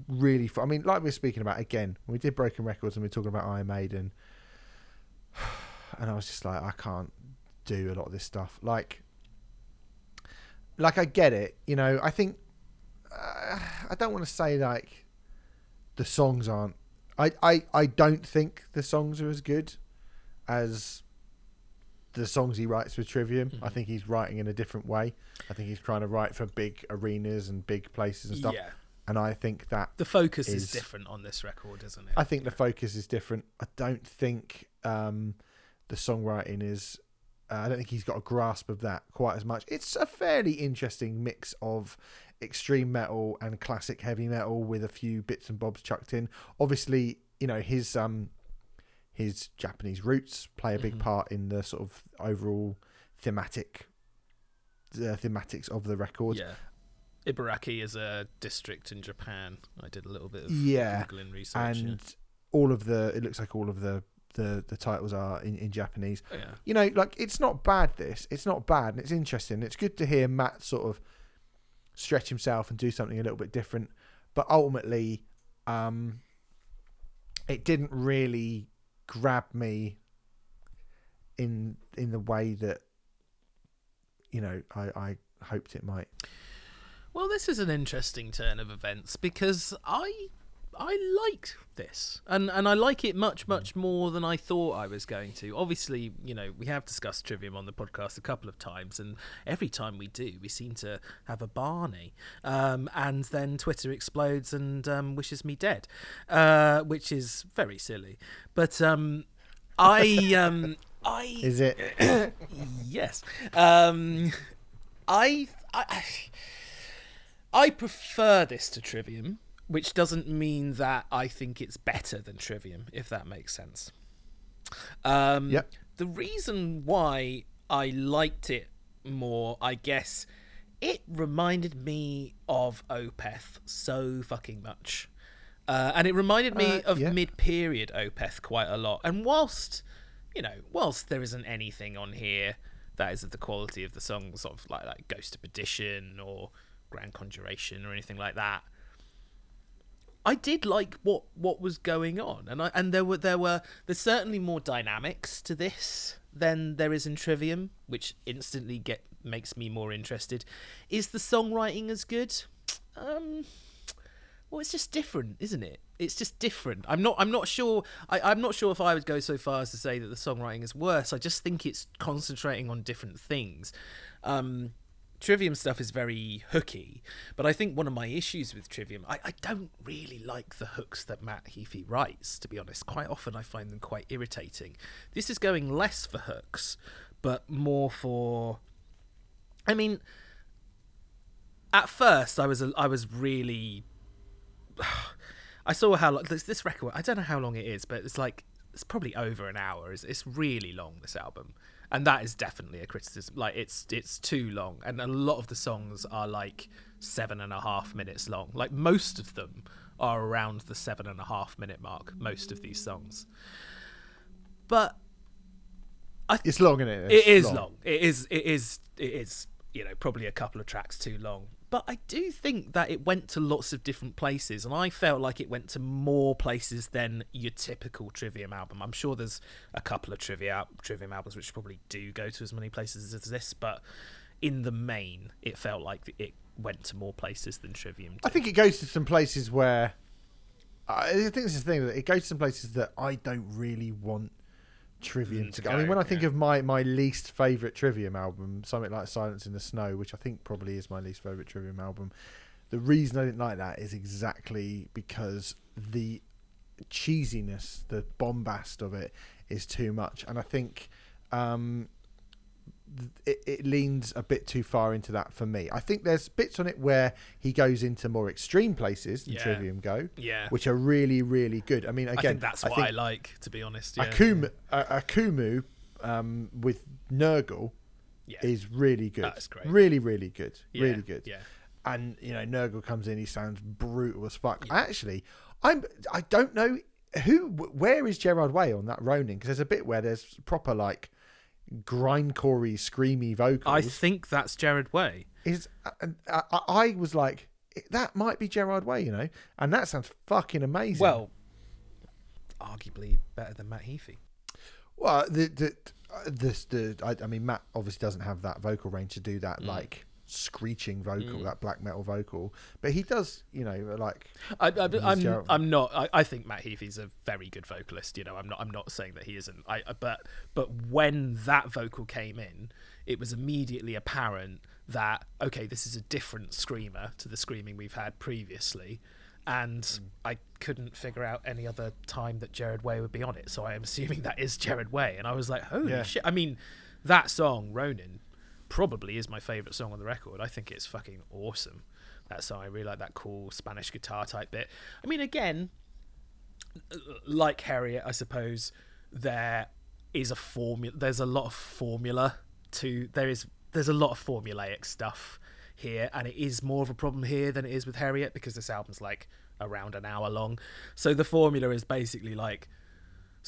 really. Far. I mean, like we were speaking about again, we did Broken Records and we are talking about Iron Maiden, and I was just like, I can't do a lot of this stuff. Like, like I get it. You know, I think uh, I don't want to say like the songs aren't. I, I, I don't think the songs are as good as the songs he writes with Trivium. I Mhm. think he's writing in a different way. I think he's trying to write for big arenas and big places and stuff. Yeah, And I think that the focus is, is- different on this record, isn't it? I think the focus is different. I don't think um, the songwriting is. Uh, I don't think he's got a grasp of that quite as much. It's a fairly interesting mix of extreme metal and classic heavy metal with a few bits and bobs chucked in. Obviously, you know his um his Japanese roots play a big Mhm. part in the sort of overall thematic the thematics of the record. Yeah. Ibaraki is a district in Japan. I did a little bit of Yeah, googling research. yeah. and all of the it looks like all of the the the titles are in, in Japanese. Oh, yeah. You know, like it's not bad. This it's not bad, and it's interesting. It's good to hear Matt sort of stretch himself and do something a little bit different. But ultimately, um, it didn't really grab me in in the way that you know I, I hoped it might. Well, this is an interesting turn of events because I I liked this, and and I like it much much more than I thought I was going to. Obviously, you know we have discussed Trivium on the podcast a couple of times, and every time we do, we seem to have a Barney, um, and then Twitter explodes and um, wishes me dead, uh, which is very silly. But um, I um, I Is it? yes. Um, I, I I prefer this to Trivium, which doesn't mean that I think it's better than Trivium, if that makes sense. Um, Yep. The reason why I liked it more, I guess, it reminded me of Opeth so fucking much. Uh, and it reminded me Uh, of yeah. mid-period Opeth quite a lot. And whilst, you know, whilst there isn't anything on here that is of the quality of the songs of like like Ghost of Perdition or Grand Conjuration or anything like that, I did like what what was going on, and I and there were there were there's certainly more dynamics to this than there is in Trivium, which instantly get makes me more interested. Is the songwriting as good? Um, well, it's just different, isn't it? It's just different. I'm not. I'm not sure. I, I'm not sure if I would go so far as to say that the songwriting is worse. I just think it's concentrating on different things. Um, Trivium stuff is very hooky, but I think one of my issues with Trivium, I, I don't really like the hooks that Matt Heafy writes, to be honest. Quite often I find them quite irritating. This is going less for hooks, but more for. I mean, at first I was I was really. I saw how long this, this record. I don't know how long it is, but it's like it's probably over an hour. It's, it's really long. This album, and that is definitely a criticism. Like it's it's too long, and a lot of the songs are like seven and a half minutes long. Like most of them are around the seven and a half minute mark. Most of these songs, but It's long, isn't it? it It's is long. It is. It is. It is. You know, probably a couple of tracks too long. But I do think that it went to lots of different places, and I felt like it went to more places than your typical Trivium album. I'm sure there's a couple of trivia Trivium albums which probably do go to as many places as this, but in the main, it felt like it went to more places than Trivium. Did. I think it goes to some places where I think this is the thing that it goes to some places that I don't really want Trivium Mm, to go. I mean, when I think yeah. of my my least favorite Trivium album, something like Silence in the Snow, which I think probably is my least favorite Trivium album, the reason I didn't like that is exactly because the cheesiness, the bombast of it is too much, and I think. Um, it, it leans a bit too far into that for me. I think there's bits on it where he goes into more extreme places than Yeah. Trivium go, yeah, which are really, really good. I mean, again, I think that's what I, like, to be honest. Yeah. Akumu, uh, Akumu um, with Nergal yeah. is really good. That's great. Really, really good. yeah. Really good. Yeah. And you know, Nergal comes in. He sounds brutal as fuck. Actually, I'm. I don't know who. Where is Gerard Way on that Ronin? Because there's a bit where there's proper like grindcorey, screamy vocals. I think that's Gerard Way. is I, I, I was like that might be Gerard Way, you know, and that sounds fucking amazing. Well, arguably better than Matt Heafy. well, the the uh, this the I, I mean Matt obviously doesn't have that vocal range to do Mm. that like screeching vocal, that black metal vocal, but he does, you know, like I, I, I'm. I'm not. I, I think Matt Heafy's a very good vocalist. You know, I'm not. I'm not saying that he isn't. I, but but when that vocal came in, it was immediately apparent that okay, this is a different screamer to the screaming we've had previously, and Mm. I couldn't figure out any other time that Gerard Way would be on it. So I am assuming that is Gerard Way, and I was like, holy Yeah. shit! I mean, that song Ronin probably is my favorite song on the record. I think it's fucking awesome. That song, I really like that cool Spanish guitar type bit. I mean, again, like Heriot, I suppose there is a formula. There's a lot of formula to there is there's a lot of formulaic stuff here, and it is more of a problem here than it is with Heriot because this album's like around an hour long. So the formula is basically like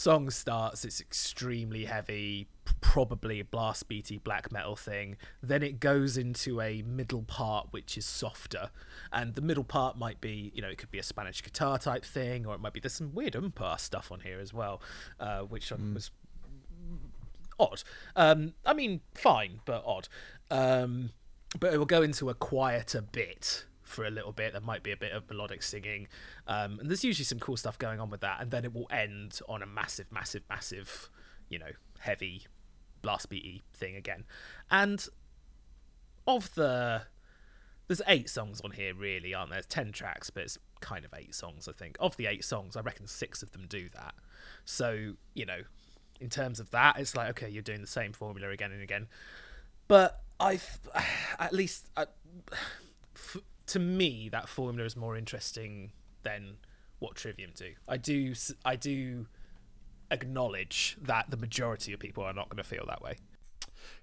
song starts it's extremely heavy probably a blast beaty black metal thing. Then it goes into a middle part which is softer. And the middle part might be you know it could be a spanish guitar type thing or it might be there's some weird umpire stuff on here as well uh, which was odd. Um, i mean fine but odd. Um, but it will go into a quieter bit for a little bit. There might be a bit of melodic singing, um, and there's usually some cool stuff going on with that. And then it will end on a massive, massive, massive, you know, heavy blast beaty thing again. And of the there's eight songs on here, really, aren't there? There's ten tracks, but it's kind of eight songs, I think. Of the eight songs, I reckon six of them do that. So you know, in terms of that, it's like okay, you're doing the same formula again and again. but I've at least to me, that formula is more interesting than what Trivium do. I do, I do acknowledge that the majority of people are not going to feel that way.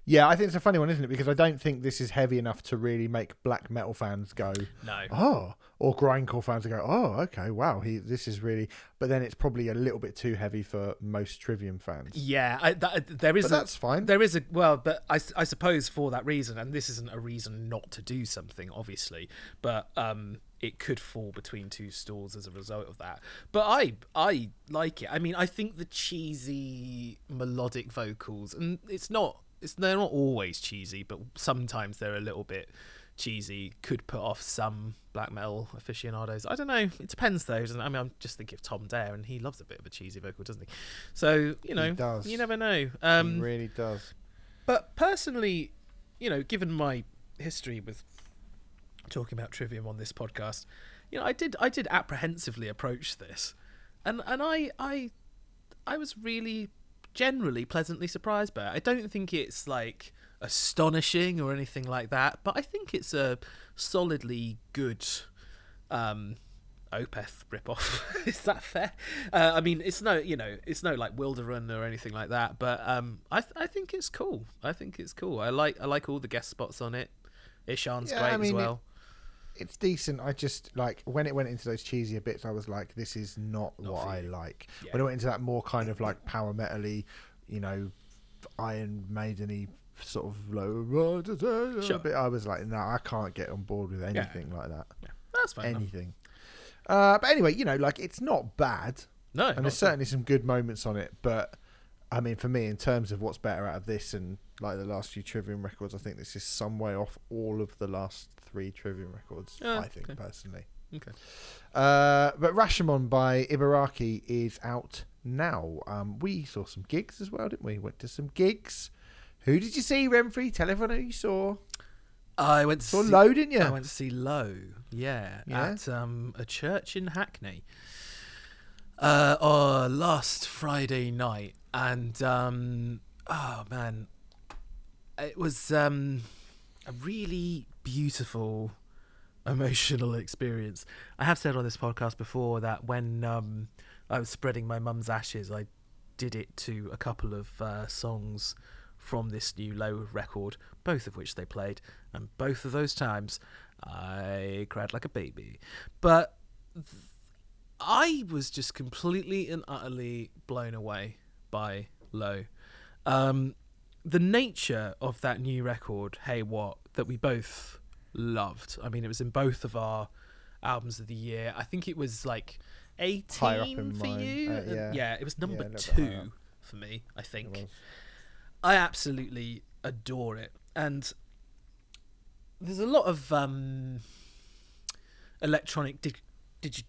Yeah, I think it's a funny one, isn't it? Because I don't think this is heavy enough to really make black metal fans go, No. oh, or grindcore fans to go, oh, okay, wow, he this is really. But then it's probably a little bit too heavy for most Trivium fans. Yeah, I, that, there is. But a- that's fine. There is a well, but I, s- I suppose for that reason, and this isn't a reason not to do something, obviously, but um, it could fall between two stools as a result of that. But I I like it. I mean, I think the cheesy melodic vocals, and it's not it's they're not always cheesy, but sometimes they're a little bit cheesy. Could put off some black metal aficionados. I don't know. It depends though. Doesn't it? I mean, I'm just thinking of Tom Dare, and he loves a bit of a cheesy vocal, doesn't he? So you know, does. you never know. Um, he really does. but personally, you know, given my history with talking about Trivium on this podcast, you know, I did I did apprehensively approach this, and and I I I was really generally pleasantly surprised by it. I don't think it's like astonishing or anything like that, but I think it's a solidly good um Opeth ripoff. Is that fair? Uh, I mean, it's no, you know, it's no like Wilderun or anything like that. But um, I th- I think it's cool. I think it's cool. I like I like all the guest spots on it. Ihsahn's Yeah, great I mean, as well. It's decent. I just like when it went into those cheesier bits. I was like, "This is not, Not what I like." Yeah. When it went into that more kind of like power metally, you know, Iron Maideny sort of low Sure. bit, I was like, "No, I can't get on board with anything like that. Yeah, that's fine. Anything." Uh, but anyway, you know, like it's not bad, No, and there's all. certainly some good moments on it. But I mean, for me, in terms of what's better out of this and like the last few Trivium records, I think this is some way off all of the last three Trivium records. Oh, I think okay. personally. Okay. Uh, but Rashomon by Ibaraki is out now. Um, we saw some gigs as well, didn't we? Went to some gigs. Who did you see, Remfry? Tell everyone who you saw. I went to Saw see, Low, didn't you? I went to see Low, yeah, Yeah? at um, a church in Hackney. Uh, oh, last Friday night, and um, oh man, it was um, a really beautiful, emotional experience. I have said on this podcast before that when um, I was spreading my mum's ashes, I did it to a couple of uh, songs from this new Low record, both of which they played, and both of those times I cried like a baby. But th- I was just completely and utterly blown away by Low. Um, the nature of that new record, Hey What, that we both loved. I mean, it was in both of our albums of the year. I think it was like 18 Higher up in for mine. you. Uh, yeah. yeah, it was number bit two for me, I think. I absolutely adore it, and there's a lot of um, electronic dig, digi,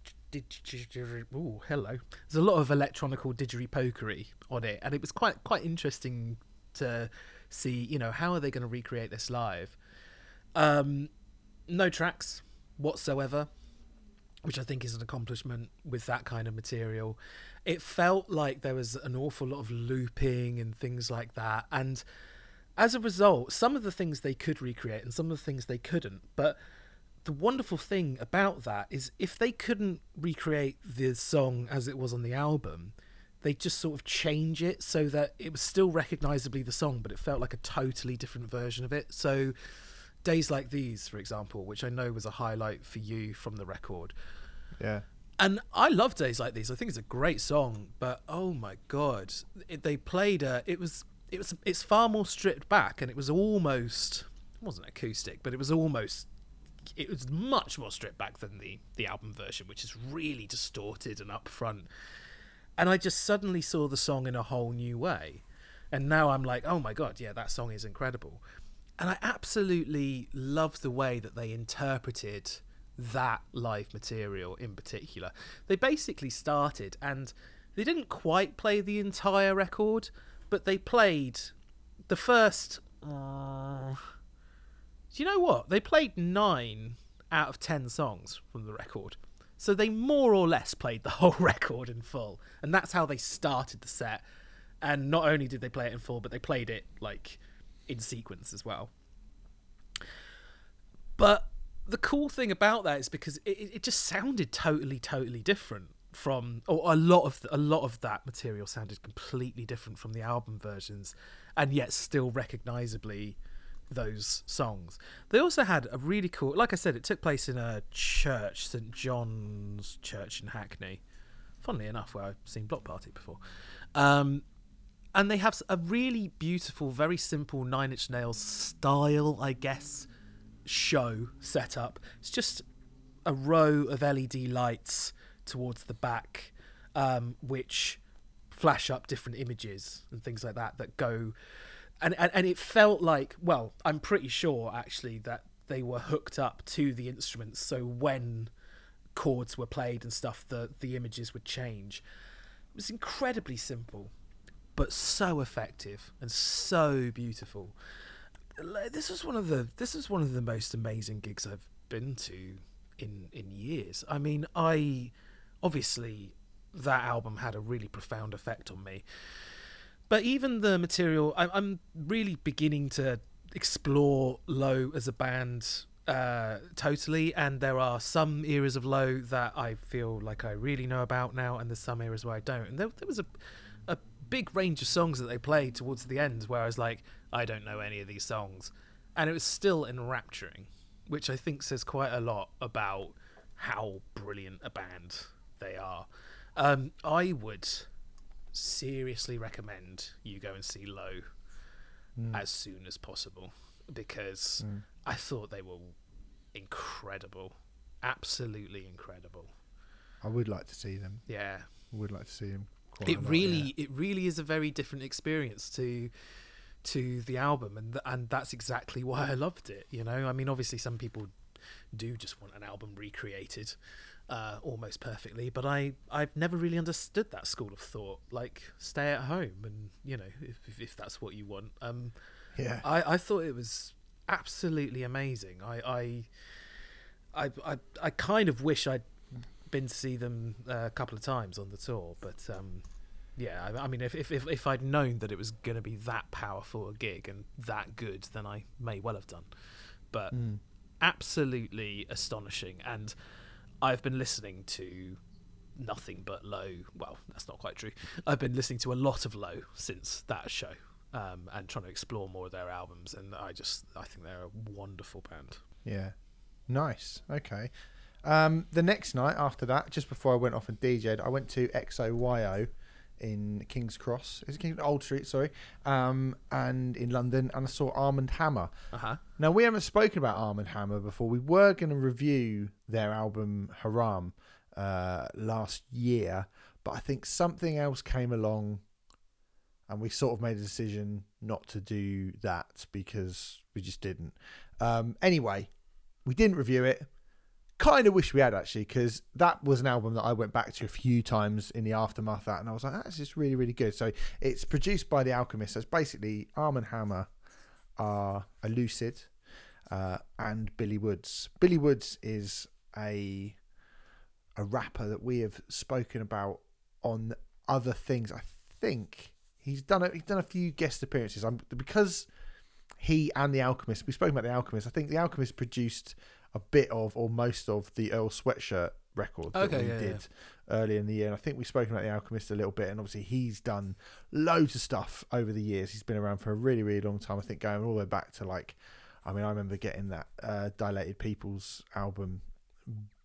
ooh, hello. There's a lot of electronical pokery on it, and it was quite quite interesting to see. You know, how are they going to recreate this live? Um, no tracks whatsoever, which I think is an accomplishment with that kind of material. It felt like there was an awful lot of looping and things like that, and as a result, some of the things they could recreate and some of the things they couldn't. But the wonderful thing about that is if they couldn't recreate the song as it was on the album, they just sort of change it so that it was still recognizably the song, but it felt like a totally different version of it. So, Days Like These, for example, which I know was a highlight for you from the record. Yeah. And I love Days Like These. I think it's a great song, but oh my god, it, they played a. It was it was it's far more stripped back, and it was almost it wasn't acoustic, but it was almost it was much more stripped back than the the album version, which is really distorted and upfront. And I just suddenly saw the song in a whole new way, and now I'm like, oh my god, yeah, that song is incredible. And I absolutely love the way that they interpreted that live material in particular. They basically started and they didn't quite play the entire record, but they played the first. Uh, do you know what? They played nine out of ten songs from the record. So they more or less played the whole record in full. And that's how they started the set. And not only did they play it in full, but they played it like in sequence as well. But the cool thing about that is because it, it just sounded totally, totally different from, or a lot of a lot of that material sounded completely different from the album versions, and yet still recognizably those songs. They also had a really cool, like I said, it took place in a church, St John's Church in Hackney. Funnily enough, where I've seen Bloc Party before. Um, and they have a really beautiful, very simple Nine Inch Nails style, I guess, show set up. It's just a row of LED lights towards the back, um, which flash up different images and things like that that go. And, and, and it felt like, well, I'm pretty sure actually that they were hooked up to the instruments. So when chords were played and stuff, the, the images would change. It was incredibly simple but so effective and so beautiful. This was one of the this was one of the most amazing gigs I've been to in in years. I mean, I obviously that album had a really profound effect on me. But even the material, I'm, I'm really beginning to explore Low as a band uh, totally, and there are some eras of Low that I feel like I really know about now, and there's some eras where I don't. And there, there was a a big range of songs that they played towards the end where I was like, I don't know any of these songs. And it was still enrapturing, which I think says quite a lot about how brilliant a band they are. Um, I would seriously recommend you go and see Low mm. as soon as possible because mm. I thought they were incredible. Absolutely incredible. I would like to see them. Yeah. I would like to see them it really it really is a very different experience to to the album and th- and that's exactly why I loved it you know I mean obviously some people do just want an album recreated uh, almost perfectly but I I've never really understood that school of thought. Like stay at home and you know if, if, if that's what you want. Um yeah. I, I thought it was absolutely amazing. I I I I, I kind of wish I'd been to see them uh, a couple of times on the tour, but um, yeah, I, I, mean, if, if if if I'd known that it was going to be that powerful a gig and that good, then I may well have done. But mm. absolutely astonishing, and I've been listening to nothing but low. Well, that's not quite true. I've been listening to a lot of low since that show. Um, and trying to explore more of their albums, and I just I think they're a wonderful band. Yeah, nice. Okay, um, the next night after that, just before I went off and DJed, I went to XOYO in King's Cross. Is it King Old Street? Sorry, um, and in London, and I saw Armand Hammer. Uh-huh. Now we haven't spoken about Armand Hammer before. We were going to review their album Haram uh, last year, but I think something else came along, and we sort of made a decision not to do that because we just didn't. Um, anyway, we didn't review it kind of wish we had actually because that was an album that I went back to a few times in the aftermath of that, and I was like, that's just really, really good. So it's produced by The Alchemist. So it's basically Armand Hammer are Elucid uh, and Billy Woods. Billy Woods is a a rapper that we have spoken about on other things. I think he's done a, he's done a few guest appearances. I'm because he and the Alchemist. We've spoken about the Alchemist. I think the Alchemist produced a bit of or most of the Earl Sweatshirt record that okay, we yeah, did yeah. early in the year. And I think we've spoken about the Alchemist a little bit, and obviously he's done loads of stuff over the years. He's been around for a really, really long time. I think going all the way back to like, I mean, I remember getting that uh, Dilated Peoples album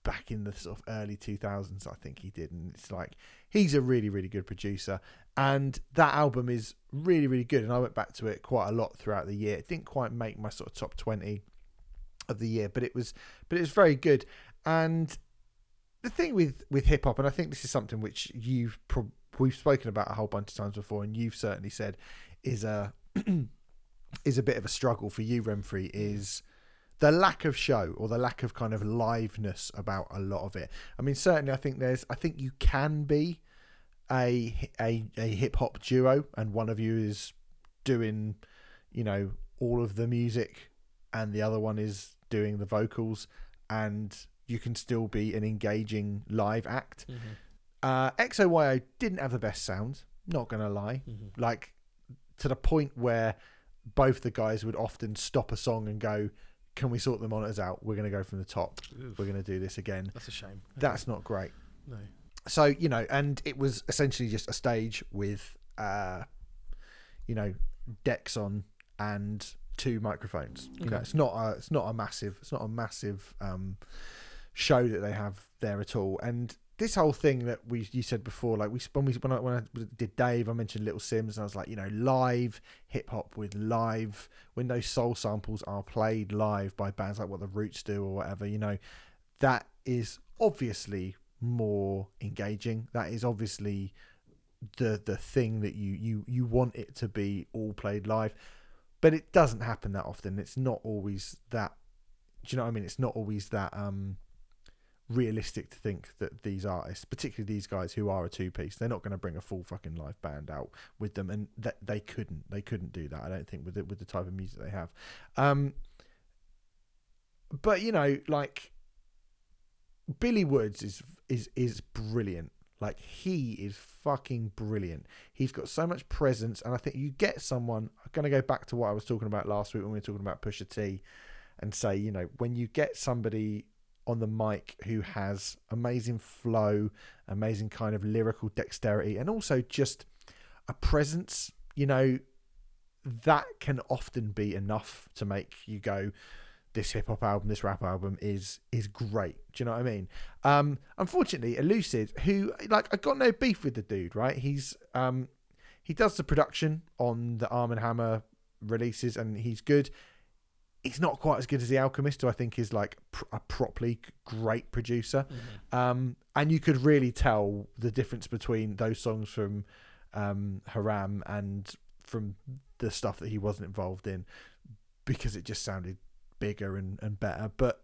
back in the sort of early 2000s. I think he did, and it's like he's a really, really good producer. And that album is really, really good. And I went back to it quite a lot throughout the year. It didn't quite make my sort of top 20 of the year, but it was but it was very good. And the thing with with hip hop, and I think this is something which you've pro- we've spoken about a whole bunch of times before, and you've certainly said is a is a bit of a struggle for you, Remfry, is the lack of show or the lack of kind of liveness about a lot of it. I mean, certainly, I think there's, I think you can be a a, a hip hop duo, and one of you is doing, you know, all of the music, and the other one is doing the vocals, and you can still be an engaging live act. Mm-hmm. Uh, XOYO didn't have the best sound, not gonna lie. Mm-hmm. Like to the point where both the guys would often stop a song and go, "Can we sort the monitors out? We're going to go from the top. Oof, We're going to do this again." that's a shame. That's not great. no. So you know, and it was essentially just a stage with, uh, you know, decks on and two microphones. You know, it's not a it's not a massive it's not a massive um, show that they have there at all. And this whole thing that we you said before, like we when we when I, when I did Dave, I mentioned Little Simz, and I was like, you know, live hip hop with live when those soul samples are played live by bands like what the Roots do or whatever. You know, that is obviously more engaging. That is obviously the the thing that you you you want it to be all played live but it doesn't happen that often. It's not always that do you know what i mean? It's not always that um realistic to think that these artists particularly these guys who are a two piece they're not going to bring a full fucking live band out with them and that they couldn't. They couldn't do that i don't think with it with the type of music they have. Um but you know like billy woods is is is brilliant like he is fucking brilliant. He's got so much presence, and I think you get someone. I'm gonna go back to what I was talking about last week when we were talking about Pusha T, and say you know when you get somebody on the mic who has amazing flow, amazing kind of lyrical dexterity, and also just a presence. You know that can often be enough to make you go, this hip hop album, this rap album is is great. Do you know what I mean? Um, unfortunately, Elucid, who like I got no beef with the dude, right? He's um, he does the production on the Armand Hammer releases, and he's good. He's not quite as good as the Alchemist, who I think is like pr- a properly great producer. Um, and you could really tell the difference between those songs from um, Haram and from the stuff that he wasn't involved in because it just sounded bigger and, and better. But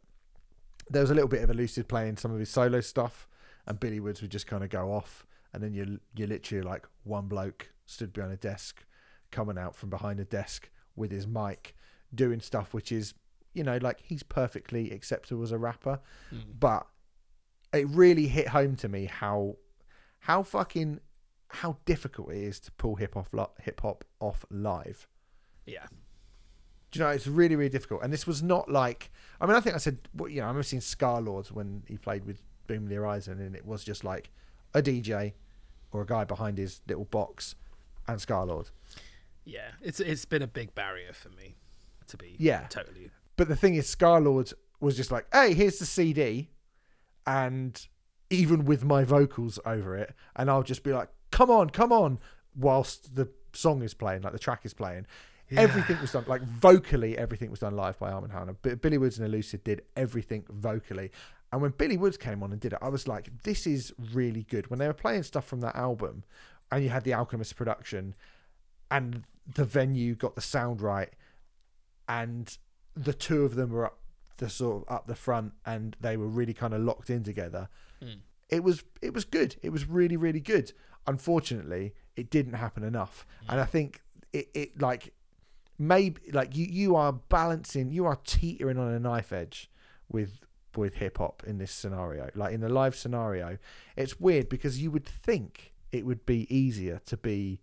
there was a little bit of a Elucid playing some of his solo stuff, and Billy Woods would just kind of go off, and then you you literally like one bloke stood behind a desk, coming out from behind a desk with his mic, doing stuff which is you know like he's perfectly acceptable as a rapper, Mm. but it really hit home to me how how fucking how difficult it is to pull hip hop hip hop off live. Yeah. Do you know it's really really difficult? And this was not like I mean I think I said well, you know I remember seeing Scarlxrd's when he played with Boom the Horizon and it was just like a DJ or a guy behind his little box and Scarlxrd. Yeah. It's it's been a big barrier for me to be Yeah. totally But the thing is, Scarlxrd was just like, "Hey, here's the CD," and even with my vocals over it, and I'll just be like, "Come on, come on," whilst the song is playing, like the track is playing. Everything was done like vocally. Everything was done live by Armand Hammer. B- Billy Woods and Elucid did everything vocally. And when Billy Woods came on and did it, I was like, "This is really good." When they were playing stuff from that album, and you had the Alchemist production, and the venue got the sound right, and the two of them were up the sort of up the front and they were really kind of locked in together Mm. it was it was good it was really really good unfortunately it didn't happen enough and i think it, it like maybe like you you are balancing you are teetering on a knife edge with with hip hop in this scenario like in the live scenario. It's weird because you would think it would be easier to be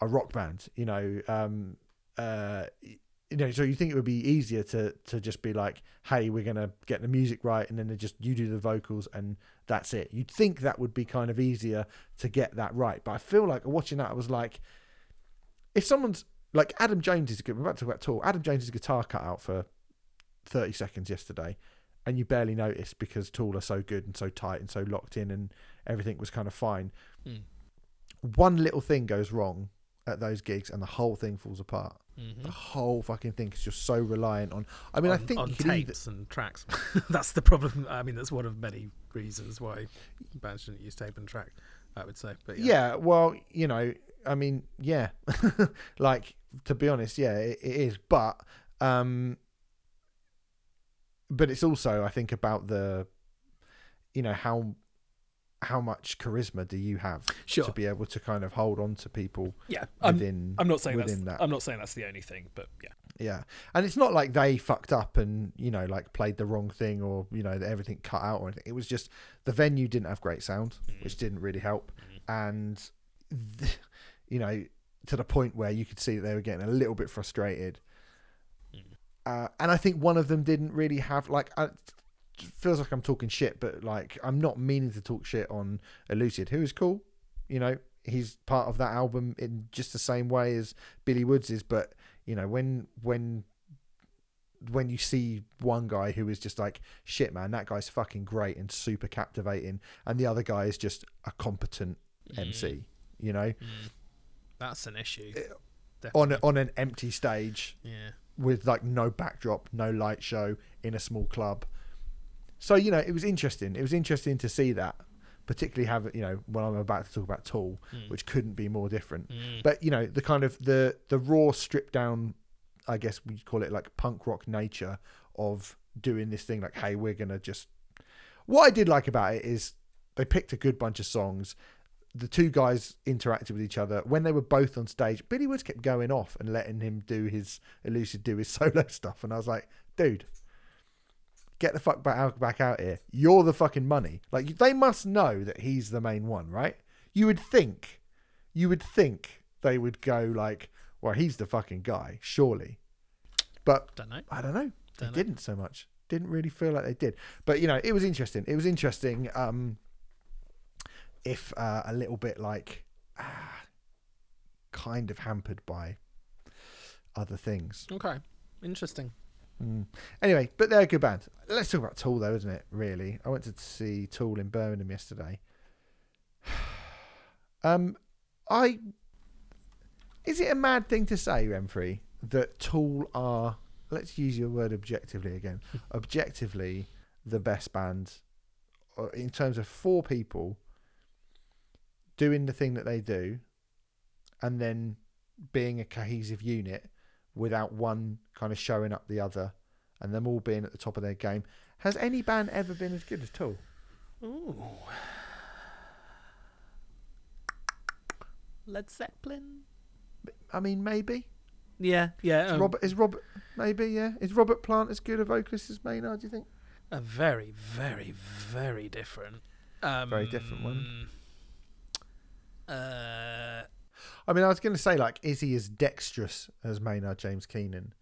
a rock band you know um uh you know so you think it would be easier to to just be like hey we're gonna get the music right and then they just you do the vocals and that's it. You'd think that would be kind of easier to get that right but i feel like watching that i was like if someone's like adam jones is good we're about to talk about tool adam jones' guitar cut out for 30 seconds yesterday and you barely noticed because tool are so good and so tight and so locked in and everything was kind of fine Mm. one little thing goes wrong at those gigs and the whole thing falls apart Mhm. the whole fucking thing is just so reliant on. I mean, I think on could either, tapes and tracks. that's the problem. I mean, that's one of many reasons why bands shouldn't use tape and track. I would say, but yeah, yeah. Well, you know, I mean, yeah. like to be honest, yeah, it, it is. But, um, but it's also, I think, about the, you know, how how much charisma do you have sure, to be able to kind of hold on to people yeah. I'm, within I'm not saying that's. within that. I'm not saying that's the only thing, but yeah, Yeah, and it's not like they fucked up and you know like played the wrong thing or you know that everything cut out or anything. It was just the venue didn't have great sound, which didn't really help, and th- you know to the point where you could see that they were getting a little bit frustrated. Mm. Uh, and I think one of them didn't really have like. I, feels like I'm talking shit, but like I'm not meaning to talk shit on Elucid, who is cool. You know, he's part of that album in just the same way as Billy Woods is. But you know, when when when you see one guy who is just like shit, man, that guy's fucking great and super captivating, and the other guy is just a competent MC. You know, Mm. That's an issue. Eh, on a, on an empty stage yeah. with like no backdrop, no light show in a small club. So you know, it was interesting. It was interesting to see that, particularly have you know when I'm about to talk about Tool, Mm. which couldn't be more different. Mm. But you know, the kind of the the raw, stripped down, I guess we'd call it like punk rock nature of doing this thing. Like, hey, we're gonna just. What I did like about it is they picked a good bunch of songs. The two guys interacted with each other when they were both on stage. Billy Woods kept going off and letting him do his Elucid, do his solo stuff, and I was like, dude, get the fuck back out, back out here. You're the fucking money. Like they must know that he's the main one, right? You would think, you would think they would go like, well, he's the fucking guy, surely. But Don't know. I don't know. They Don't know. didn't so much. Didn't really feel like they did. But you know, it was interesting. It was interesting. Um, if uh, a little bit like, ah, kind of hampered by other things. Okay. Interesting. Mm. Anyway, but they're a good band. Let's talk about Tool, though, isn't it? Really, I went to see Tool in Birmingham yesterday. um, I is it a mad thing to say, Remfry, that Tool are? Let's use your word objectively again. objectively, the best band uh, in terms of four people doing the thing that they do, and then being a cohesive unit without one kind of showing up the other and them all being at the top of their game. Has any band ever been as good as Tool? Ooh. Led Zeppelin. I mean, maybe. Yeah, yeah. Is um, Robert is Robert maybe, yeah. Is Robert Plant as good a vocalist as Maynard, do you think? a very, very, very different. Um, Very different one. Uh, I mean, I was going to say, like, is he as dexterous as Maynard James Keenan?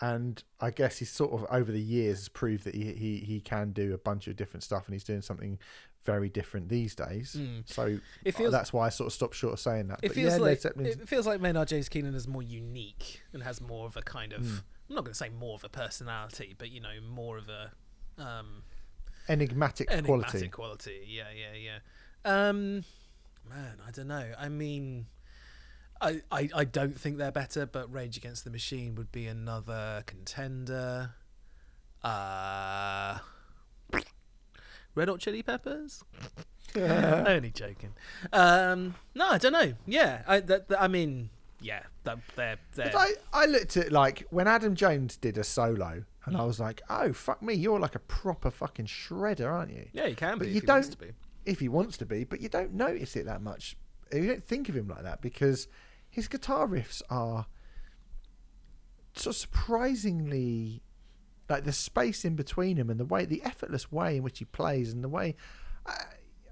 And I guess he's sort of over the years has proved that he, he, he can do a bunch of different stuff, and he's doing something very different these days. mm. So It feels that's why I sort of stopped short of saying that. It But feels yeah, like it feels like Maynard James Keenan is more unique and has more of a kind of Mm. I'm not going to say more of a personality, but you know, more of a um, enigmatic, quality. enigmatic quality. quality. Yeah, yeah, yeah. Um, man, I don't know. I mean, I, I I don't think they're better, but Rage Against the Machine would be another contender. Uh, Red Hot Chili Peppers. Only joking. Um, no, I don't know. Yeah, I that, that- I mean, yeah, that, they're they're. I, I looked at like when Adam Jones did a solo, and I was like, "Oh fuck me, you're like a proper fucking shredder, aren't you?" yeah, you can but be. you don't- to be. If he wants to be, but you don't notice it that much. You don't think of him like that because his guitar riffs are so surprisingly like the space in between him and the way, the effortless way in which he plays, and the way I,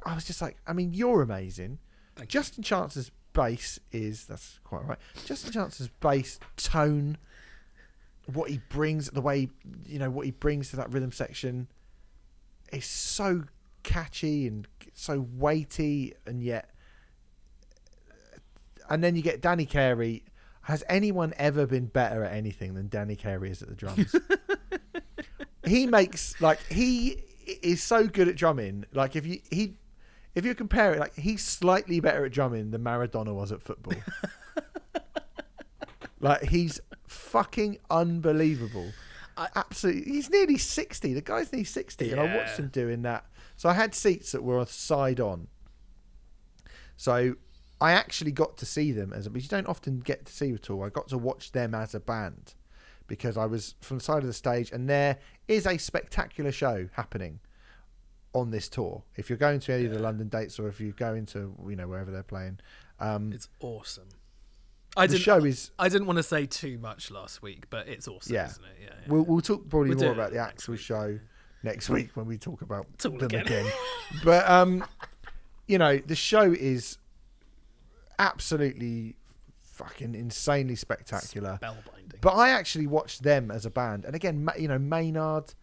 I was just like, I mean, you're amazing. Thank you. Justin Chancellor's bass is that's quite right. Justin Chancellor's bass tone, what he brings, the way you know what he brings to that rhythm section, is so catchy and so weighty, and yet, and then you get Danny Carey. Has anyone ever been better at anything than Danny Carey is at the drums? he makes like he is so good at drumming. Like if you he if you compare it, like he's slightly better at drumming than Maradona was at football. like he's fucking unbelievable. I- Absolutely, he's nearly sixty. The guy's nearly sixty, and I watched him doing that. So I had seats that were side on. So I actually got to see them as, a, but you don't often get to see at all. I got to watch them as a band because I was from the side of the stage, and there is a spectacular show happening on this tour. If you're going to any of the London dates, or if you're going to you know wherever they're playing, um, It's awesome. I the didn't. show is. I didn't want to say too much last week, but it's awesome, Yeah. isn't it? Yeah. yeah. We'll, we'll talk probably We'll more about the actual show yeah. Next week when we talk about them again. again. but um, you know, the show is absolutely fucking insanely spectacular. Spellbinding. But I actually watched them as a band, and again, you know, Maynard,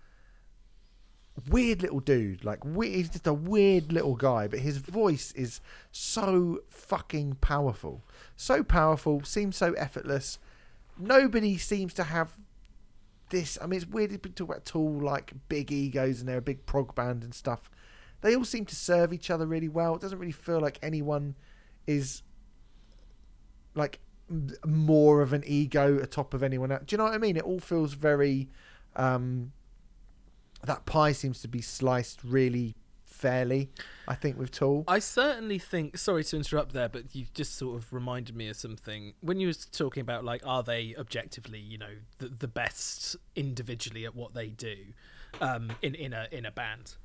weird little dude. Like, we- he's just a weird little guy, but his voice is so fucking powerful, so powerful. Seems so effortless. Nobody seems to have this. I mean, it's weird to talk about Tool like big egos and they're a big prog band and stuff. They all seem to serve each other really well. It doesn't really feel like anyone is like more of an ego atop of anyone else. Do you know what I mean? It all feels very. Um, that pie seems to be sliced really fairly. I think with Tool. I certainly think. Sorry to interrupt there, but you just sort of reminded me of something when you were talking about like, are they objectively, you know, the, the best individually at what they do, um, in in a in a band.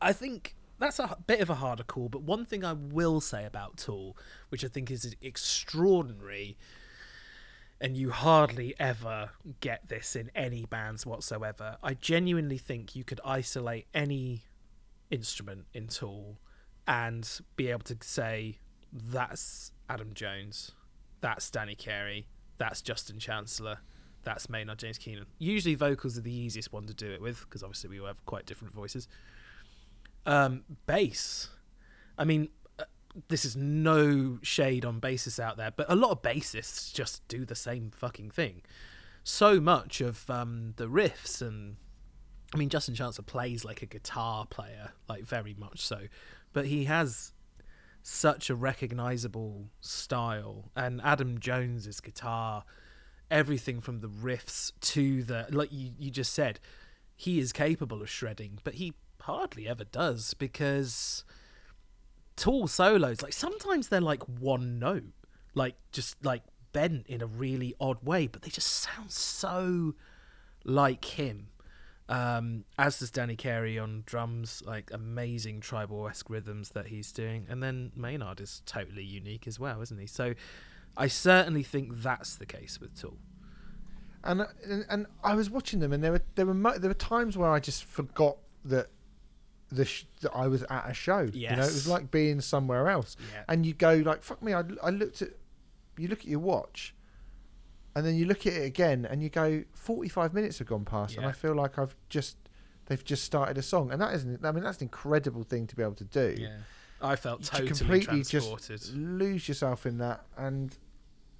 I think that's a bit of a harder call. But one thing I will say about Tool, which I think is extraordinary, and you hardly ever get this in any bands whatsoever. I genuinely think you could isolate any instrument in Tool and be able to say that's Adam Jones, that's Danny Carey, that's Justin Chancellor, that's Maynard James Keenan. Usually vocals are the easiest one to do it with because obviously we all have quite different voices. Um, bass. I mean, uh, this is no shade on bassists out there, but a lot of bassists just do the same fucking thing. So much of um, the riffs and I mean, Justin Chancellor plays like a guitar player, like very much so, but he has such a recognizable style. And Adam Jones's guitar, everything from the riffs to the like you, you just said, he is capable of shredding, but he hardly ever does because Tool solos, like sometimes they're like one note, like just like bent in a really odd way, but they just sound so like him. Um, as does Danny Carey on drums, like amazing tribal esque rhythms that he's doing, and then Maynard is totally unique as well, isn't he? So, I certainly think that's the case with Tool. and and, and I was watching them, and there were there were mo- there were times where I just forgot that the sh- that I was at a show. You know, it was like being somewhere else. Yeah. And you go like, "Fuck me!" I, I looked at you look at your watch, and then you look at it again, and you go, "45 minutes have gone past," and I feel like I've just they've just started a song, and that isn't. I mean, that's an incredible thing to be able to do. Yeah, I felt You totally completely transported. just lose yourself in that and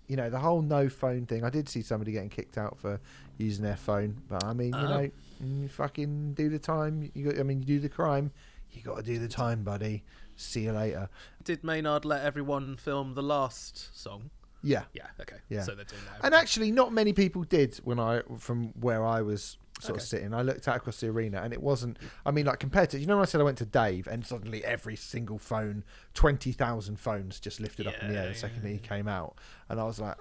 you know the whole no phone thing i did see somebody getting kicked out for using their phone but i mean you Oh. know mm, you fucking do the time you got, i mean you do the crime you got to do the time buddy see you later Did Maynard let everyone film the last song? Yeah. Yeah, okay. Yeah. So they're doing that. and actually not many people did when i from where i was sort Okay. of sitting. I looked out across the arena and it wasn't i mean like compared to you know when i said i went to dave and suddenly every single phone 20000 phones just lifted up in the air the second yeah, he came out. And i was like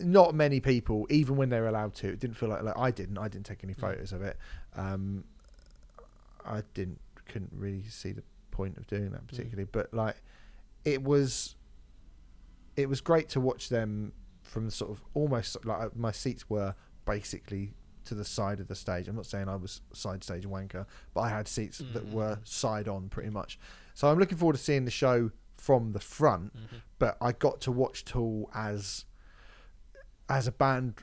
not many people even when they were allowed to it didn't feel like, like i didn't. I didn't take any photos of it. Um i didn't couldn't really see the point of doing that particularly. But like it was it was great to watch them from sort of almost like uh, my seats were basically to the side of the stage. I'm not saying I was side stage wanker, but I had seats that Mm. were side on pretty much. So I'm looking forward to seeing the show from the front. Mhm. But I got to watch Tool as as a band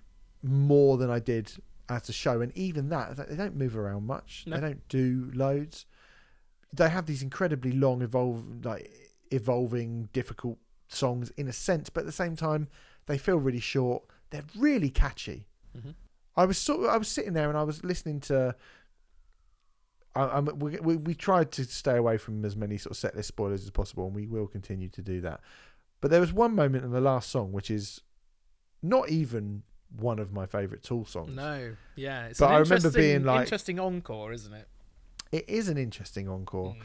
more than I did as a show, and even that they don't move around much. No. They don't do loads. They have these incredibly long, evolve like evolving, difficult songs in a sense, but at the same time, they feel really short. They're really catchy. Mhm. I was sort of, I was sitting there and I was listening to. I, I'm, we, we we tried to stay away from as many sort of set list spoilers as possible, and we will continue to do that. But there was one moment in the last song which is not even one of my favourite Tool songs. No, yeah. It's But an I remember being like- interesting encore, isn't it? It is an interesting encore. Mm.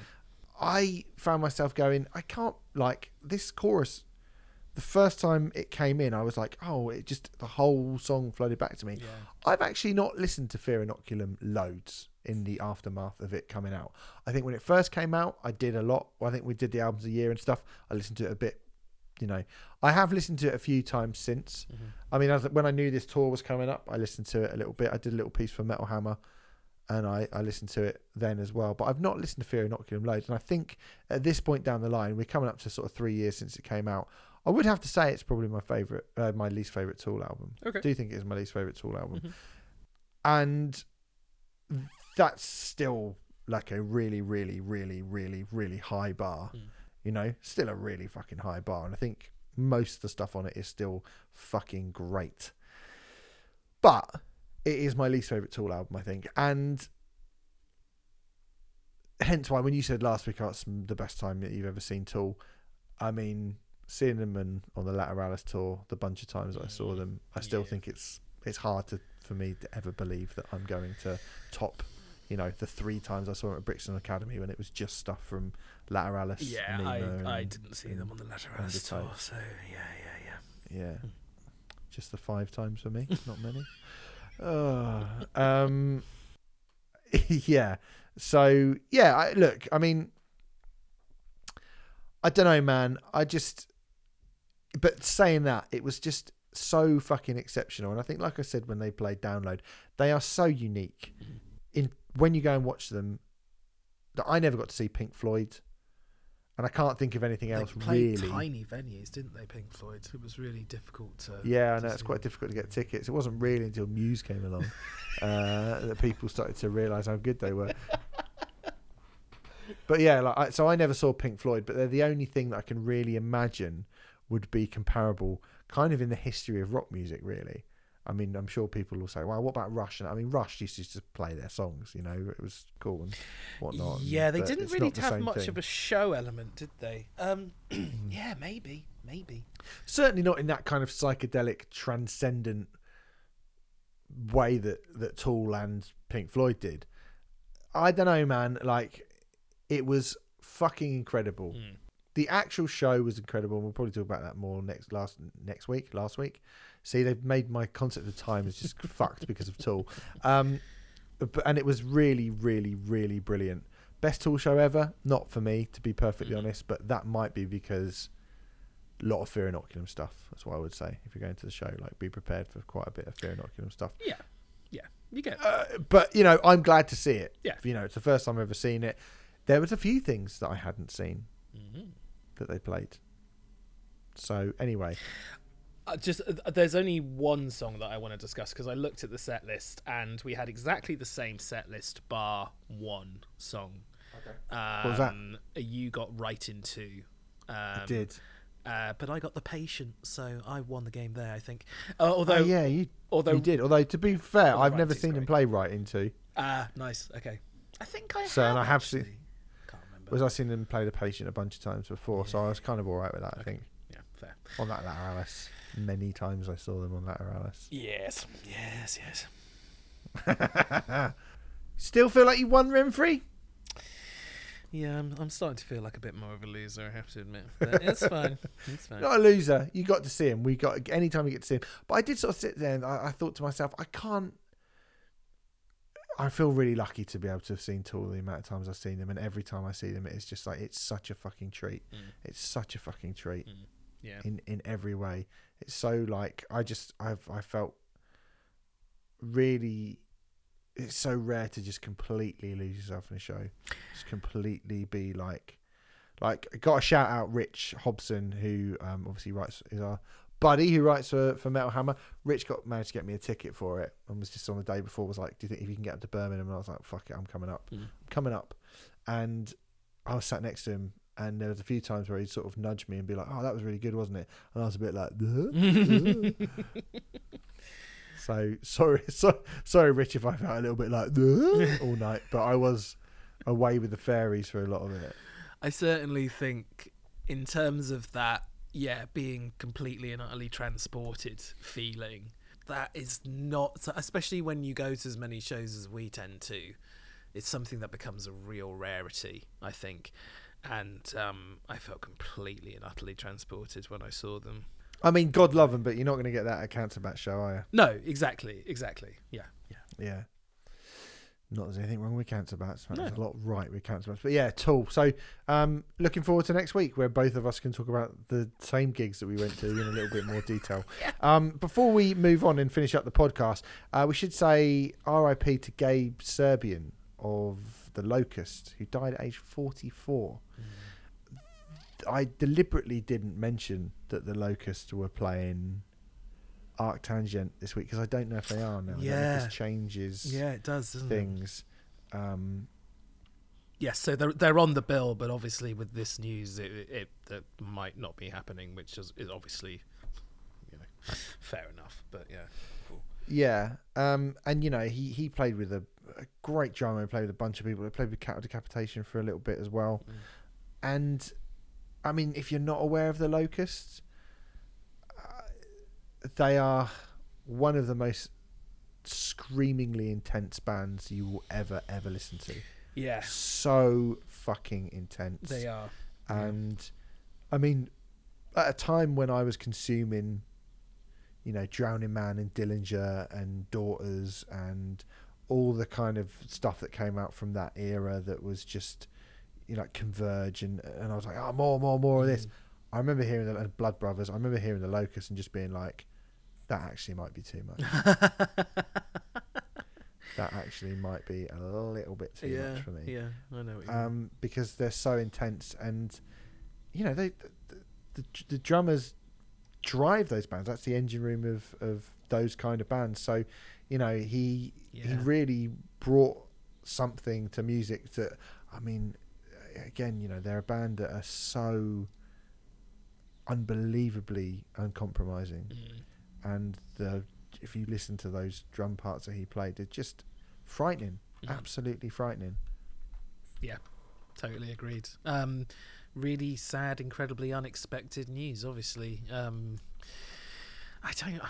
I found myself going, I can't like this chorus. The first time it came in, I was like, oh, it just the whole song flooded back to me. Yeah. I've actually not listened to Fear Inoculum loads in the aftermath of it coming out. I think when it first came out, I did a lot. I think we did the albums a year and stuff. I listened to it a bit. You know, I have listened to it a few times since. Mhm. I mean, as, when I knew this tour was coming up, I listened to it a little bit. I did a little piece for Metal Hammer, and I, I listened to it then as well. But I've not listened to Fear Inoculum loads. And I think at this point down the line, we're coming up to sort of three years since it came out. I would have to say it's probably my favorite, uh, my least favorite Tool album. Okay. I do think it is my least favorite Tool album, Mhm. and that's still like a really, really, really, really, really high bar. Mm. You know, still a really fucking high bar, and I think most of the stuff on it is still fucking great. But it is my least favorite Tool album, I think, and hence why when you said last week that's the best time that you've ever seen Tool, I mean, seeing them and on the Lateralus tour, the bunch of times that I saw mm. them, I still Yeah. think it's it's hard to for me to ever believe that I'm going to top. You know, the three times I saw them at Brixton Academy when it was just stuff from Lateralus. Yeah, I, I didn't see them on the Lateralus tour, so yeah, yeah, yeah. Yeah. Just the five times for me, not many. Uh, um, yeah. So yeah, I, look, I mean, I don't know, man. I just, but saying that, it was just so fucking exceptional, and I think, like I said, when they played Download, they are so unique. In when you go and watch them, that I never got to see Pink Floyd, and I can't think of anything else they played really. tiny venues, didn't they, Pink Floyd? It was really difficult to. Yeah, I know it's quite difficult to get tickets. It wasn't really until Muse came along uh, that people started to realise how good they were. But yeah, like I, so I never saw Pink Floyd, but they're the only thing that I can really imagine would be comparable, kind of in the history of rock music. Really, I mean, I'm sure people will say, "Well, what about Rush?" And I mean, Rush used to just play their songs. You know, it was cool and whatnot. Yeah, they didn't really the have much thing. of a show element, did they? Um, yeah, maybe, maybe. certainly not in that kind of psychedelic transcendent way that that Tool and Pink Floyd did. I don't know, man. Like, it was fucking incredible. Mm. The actual show was incredible. and We'll probably talk about that more next last next week. Last week, see, they've made my concept of time is just fucked because of Tool. Um, but, and it was really, really, really brilliant. Best Tool show ever? Not for me, to be perfectly Mhm. honest. But that might be because a lot of fear and inoculum stuff. That's what I would say. If you're going to the show, like be prepared for quite a bit of fear and inoculum stuff. Yeah, yeah. You get. Uh, but you know, I'm glad to see it. Yeah. You know, it's the first time I've ever seen it. There was a few things that I hadn't seen Mhm. that they played. So anyway, just uh, there's only one song that I want to discuss because I looked at the set list and we had exactly the same set list bar one song. Okay. Um, was that? You got Right in Two. Um, I did. Uh, but I got the patient, so I won the game there. I think. Uh, although, oh yeah, you although you did. Although to be fair, I've Right never seen them great. play Right in Two. Ah, nice. Okay. I think I So, have. and I have seen- actually. Can't remember. Was I seen them play the patient a bunch of times before? So I was kind of all right with that. I Okay. think yeah, fair. on that Lateralus, many times I saw them on Lateralus. Yes, yes, yes. Still feel like you won Remfry? Yeah, I'm, I'm starting to feel like a bit more of a loser. I have to admit, but it's fine. It's fine. Not a loser. You got to see him. We got anytime we get to see him. But I did sort of sit there and I, I thought to myself, I can't. I feel really lucky to be able to have seen Tool the amount of times I've seen them, and every time I see them, it's just like it's such a fucking treat. Mm, It's such a fucking treat mm, yeah. in in every way. It's so like I just I've I felt really. It's so rare to just completely lose yourself in a show. Just completely be like, like got a shout out Rich Hobson who um, obviously writes is our buddy who writes for, for Metal Hammer. Rich got managed to get me a ticket for it and was just on the day before was like, do you think if you can get up to Birmingham? And I was like, fuck it, I'm coming up. Mm. I'm coming up, and I was sat next to him. And there was a few times where he'd sort of nudge me and be like, "Oh, that was really good, wasn't it?" And I was a bit like, "Duh?" So sorry, so, sorry, Rich, if I felt a little bit like all night, but I was away with the fairies for a lot of it. I certainly think, in terms of that, yeah, being completely and utterly transported feeling, that is not, especially when you go to as many shows as we tend to, it's something that becomes a real rarity, I think. And um, I felt completely and utterly transported when I saw them. I mean, God love them, but you're not going to get that at Cancer show, are you? No, exactly, exactly. Yeah, yeah. Yeah. Not there's anything wrong with Cancer Bats. There's No. a lot right with Cancer Bats, but yeah, Tool. So, um, looking forward to next week where both of us can talk about the same gigs that we went to in a little bit more detail. Um, before we move on and finish up the podcast, uh, we should say R.I.P. to Gabe Serbian of the Locust, who died at age 44. I deliberately didn't mention that the Locusts were playing Arctangent this week because I don't know if they are now. Yeah. this changes Yeah, it does, doesn't it? things. Um, Yes, so they're they're on the bill, but obviously with this news, it it, that might not be happening, which is, is obviously, you know, fair enough. But yeah, cool. Yeah, um, and you know he he played with a, a great drummer. He played with a bunch of people. He played with Cattle Decapitation for a little bit as well. Mm. And I mean, if you're not aware of the Locusts, uh, they are one of the most screamingly intense bands you will ever ever listen to. yeah, So fucking intense. they are. And I mean, at a time when I was consuming, you know, Drowningman and Dillinger and Daughters and all the kind of stuff that came out from that era that was just, you know, Converge and and I was like, oh, more, more, more of this. Mm. I remember hearing the uh, Blood Brothers. I remember hearing the Locust and just being like, that actually might be too much. that actually might be a little bit too yeah, much for me yeah, I know. What you um, mean. um, because they're so intense and you know they the, the, the drummers drive those bands that's the engine room of of those kind of bands so you know he he really brought something to music that i mean again you know they're a band that are so unbelievably uncompromising Mm. and the if you listen to those drum parts that he played they're just frightening Mhm. absolutely frightening Yeah, Totally agreed. Um, really sad, incredibly unexpected news. Obviously, um, I don't. I,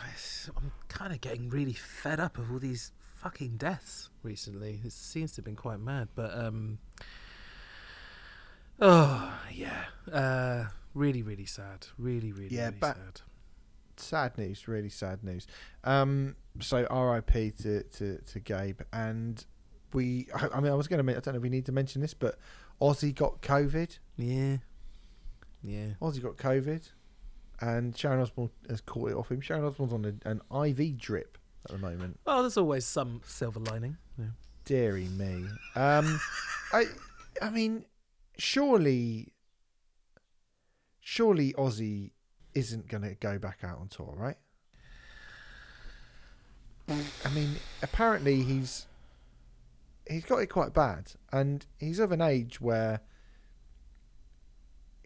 I'm kind of getting really fed up of all these fucking deaths recently. It seems to have been quite mad, but um, oh yeah, uh, really, really sad. Really, really, Yeah, really but- sad. sad news, really sad news. Um, so R.I.P. to, to to Gabe, and we. I, I mean, I was going to. I don't know if we need to mention this, but Ozzy got COVID. Yeah, yeah. Ozzy got COVID, and Sharon Osbourne has caught it off him. Sharon Osbourne's on a, an IV drip at the moment. Well, there's always some silver lining. Yeah. Deary me. Um, I, I mean, surely, surely Ozzy isn't going to go back out on tour, right? I mean, apparently he's he's got it quite bad, and he's of an age where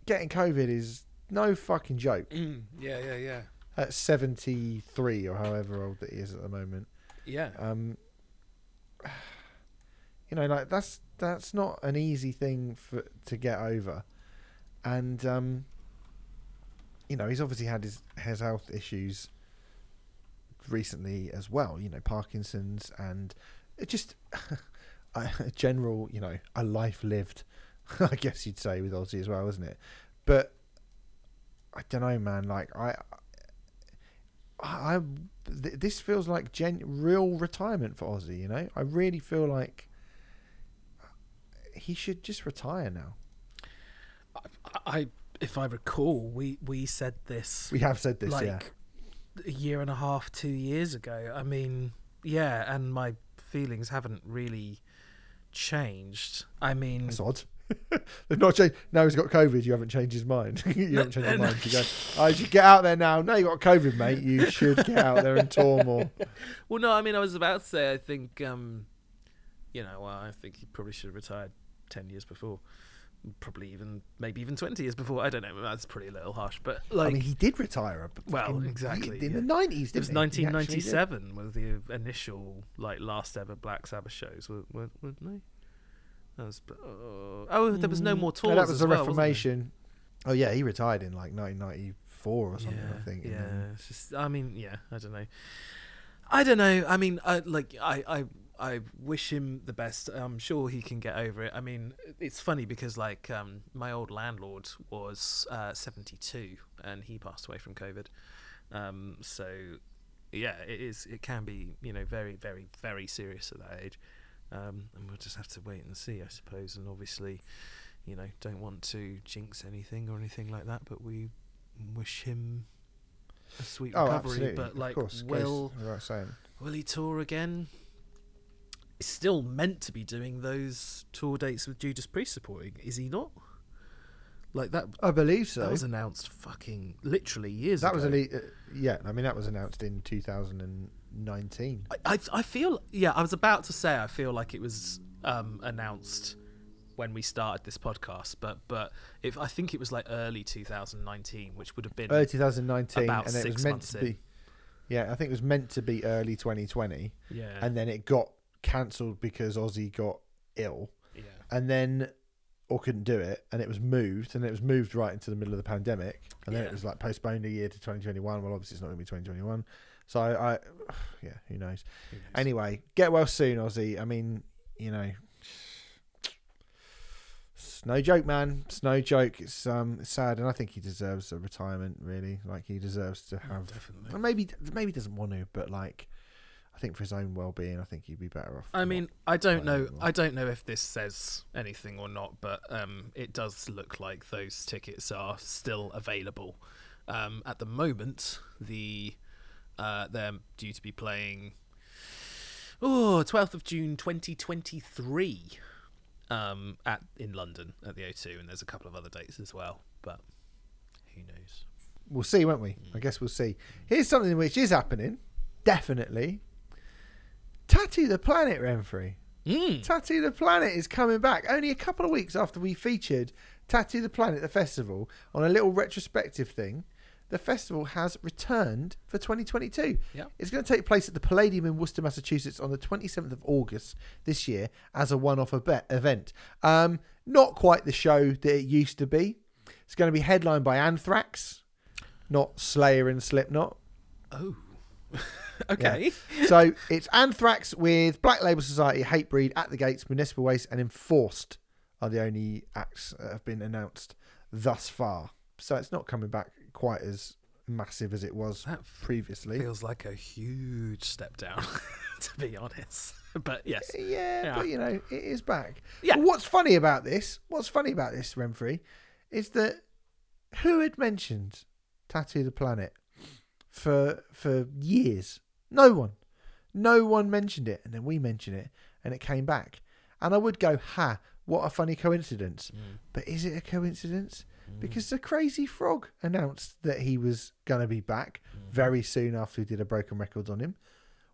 getting COVID is no fucking joke. Mm, yeah, yeah, yeah, At seventy three or however old that he is at the moment, yeah. um, you know, like that's that's not an easy thing for to get over, and um, you know, he's obviously had his his health issues recently as well. You know, Parkinson's and it just a general, you know, a life lived. I guess you'd say with Ozzy as well, isn't it? But I don't know, man. Like I, I, I th- this feels like gen real retirement for Ozzy. You know, I really feel like he should just retire now. I, I if I recall, we we said this We have said this, like yeah. a year and a half, two years ago. I mean, yeah, and my feelings haven't really changed. I mean, That's odd. They've not changed. Now he's got COVID. You haven't changed his mind. you haven't changed your mind. You go, I should get out there now. No, you got COVID, mate. You should get out there and tour more. well, no, I mean, I was about to say, I think, um, you know, well, I think he probably should have retired ten years before. Probably even, maybe even twenty years before. I don't know. That's pretty a little harsh, but like, I mean, he did retire. a- Well, in- exactly, in yeah. the nineties. It was He actually 1997 was the initial like last ever Black Sabbath shows, weren't they? That was, oh, oh, there was no more tours. No, that was as the well. Reformation. Oh yeah, he retired in like 1994 or something. yeah, I think. Yeah, just. I mean, yeah. I don't know. I don't know. I mean, I like. I. I. I wish him the best. I'm sure he can get over it. I mean, it's funny because like um, my old landlord was uh, 72 and he passed away from COVID. Um, so yeah, it is. It can be you know very very very serious at that age. Um, and we'll just have to wait and see, I suppose. And obviously, you know, don't want to jinx anything or anything like that. But we wish him a sweet Oh, recovery. absolutely. But like, of course, will goes without saying. will he tour again? He's still meant to be doing those tour dates with Judas Priest supporting, is he not? Like that. I believe so. That was announced fucking literally years ago. That ago. was elite. Uh, yeah, I mean that was announced in 2019. I, I, I feel yeah. I was about to say I feel like it was um, announced when we started this podcast, but but if I think it was like early 2019, which would have been Early 2019, About and it six was meant months to in. be. Yeah, I think it was meant to be early 2020, yeah and then it got cancelled because Ozzy got ill, yeah and then or couldn't do it, and it was moved, and it was moved right into the middle of the pandemic, and then Yeah. it was like postponed a year to 2021. Well, obviously it's not going to be 2021, so I, I yeah, who knows. Who knows? Anyway, get well soon, Ozzy. I mean, you know, it's no joke, man. It's no joke. It's um it's sad, and I think he deserves a retirement. Really, like he deserves to have. definitely. Well, maybe maybe he doesn't want to, but like, I think for his own well-being, I think he'd be better off. I mean, I don't know. anymore. I don't know if this says anything or not, but um, it does look like those tickets are still available. Um, at the moment, the uh, they're due to be playing. Oh, 12th of June 2023 um, at in London at the O2, and there's a couple of other dates as well, but who knows? we'll see, won't we? I guess we'll see. Here's something which is happening, definitely. Tattoo the Planet, Remfry. Mm. Tattoo the Planet is coming back only a couple of weeks after we featured Tattoo the Planet, the festival, on a little retrospective thing. The festival has returned for 2022. Yeah. It's going to take place at the Palladium in Worcester, Massachusetts on the 27th of August this year as a one off event. Um, not quite the show that it used to be. It's going to be headlined by Anthrax, not Slayer and Slipknot. Oh, okay. so it's Anthrax with Black Label Society, Hatebreed, At the Gates, Municipal Waste, and Enforced are the only acts that have been announced thus far. So it's not coming back quite as massive as it was That previously. feels like a huge step down, to be honest. But yes, eh, Yeah, Yeah. but you know, it is back. Yeah. But what's funny about this, what's funny about this, Remfry, is that who had mentioned Tattoo the Planet for for years? No one. No one mentioned it. And then we mentioned it and it came back. And I would go, ha, what a funny coincidence. Mm. But is it a coincidence? Mm. Because the crazy frog announced that he was gonna be back mm. very soon after we did a broken records on him.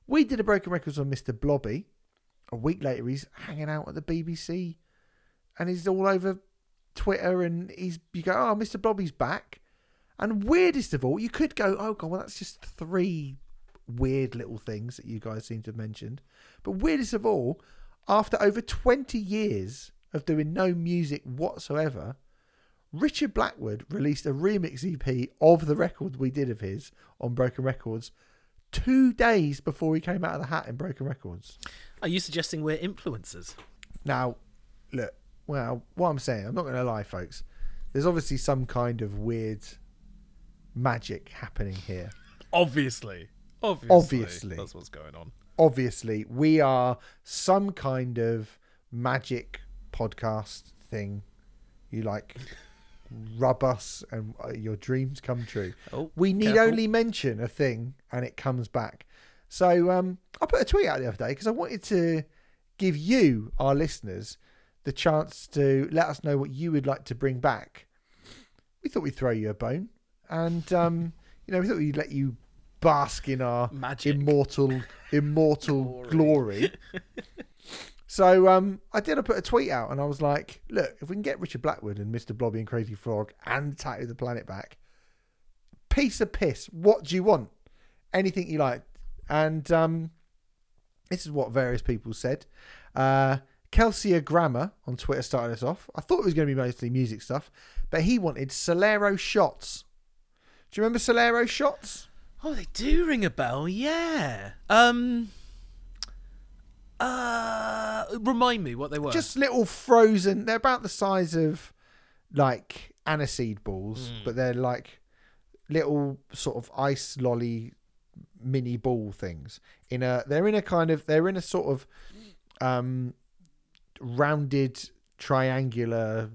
We did a broken records on Mr. Blobby. A week later, he's hanging out at the BBC, and he's all over Twitter. And he's you go, oh, Mr. Blobby's back. And weirdest of all, you could go, oh god, well that's just three weird little things that you guys seem to have mentioned. But weirdest of all, after over twenty years of doing no music whatsoever, Richard Blackwood released a remix EP of the record we did of his on Broken Records two days before he came out of the hat in Broken Records. are you suggesting we're influencers? Now, look, well, what I'm saying, I'm not going to lie, folks. There's obviously some kind of weird magic happening here. Obviously, obviously, Obviously. that's what's going on. Obviously, we are some kind of magic podcast thing. You like rub us and uh, your dreams come true. Oh, We need careful. only mention a thing and it comes back. So um, I put a tweet out the other day because I wanted to give you, our listeners, the chance to let us know what you would like to bring back. We thought we'd throw you a bone, and um, you know we thought we'd let you bask in our Magic. immortal, immortal glory. So um, I did. I put a tweet out, and I was like, "Look, if we can get Richard Blackwood and Mr. Blobby and Crazy Frog and Tattoo the Planet back, piece of piss. What do you want? Anything you like." And um, this is what various people said. Uh, Grammar on Twitter started us off. I thought it was going to be mostly music stuff, but he wanted Solero shots. Do you remember Solero shots? Oh, they do ring a bell. Yeah. Um. Uh, remind me what they were. Just little frozen. They're about the size of like aniseed balls, Mm. but they're like little sort of ice lolly mini ball things. In a, they're in a kind of, they're in a sort of um rounded triangular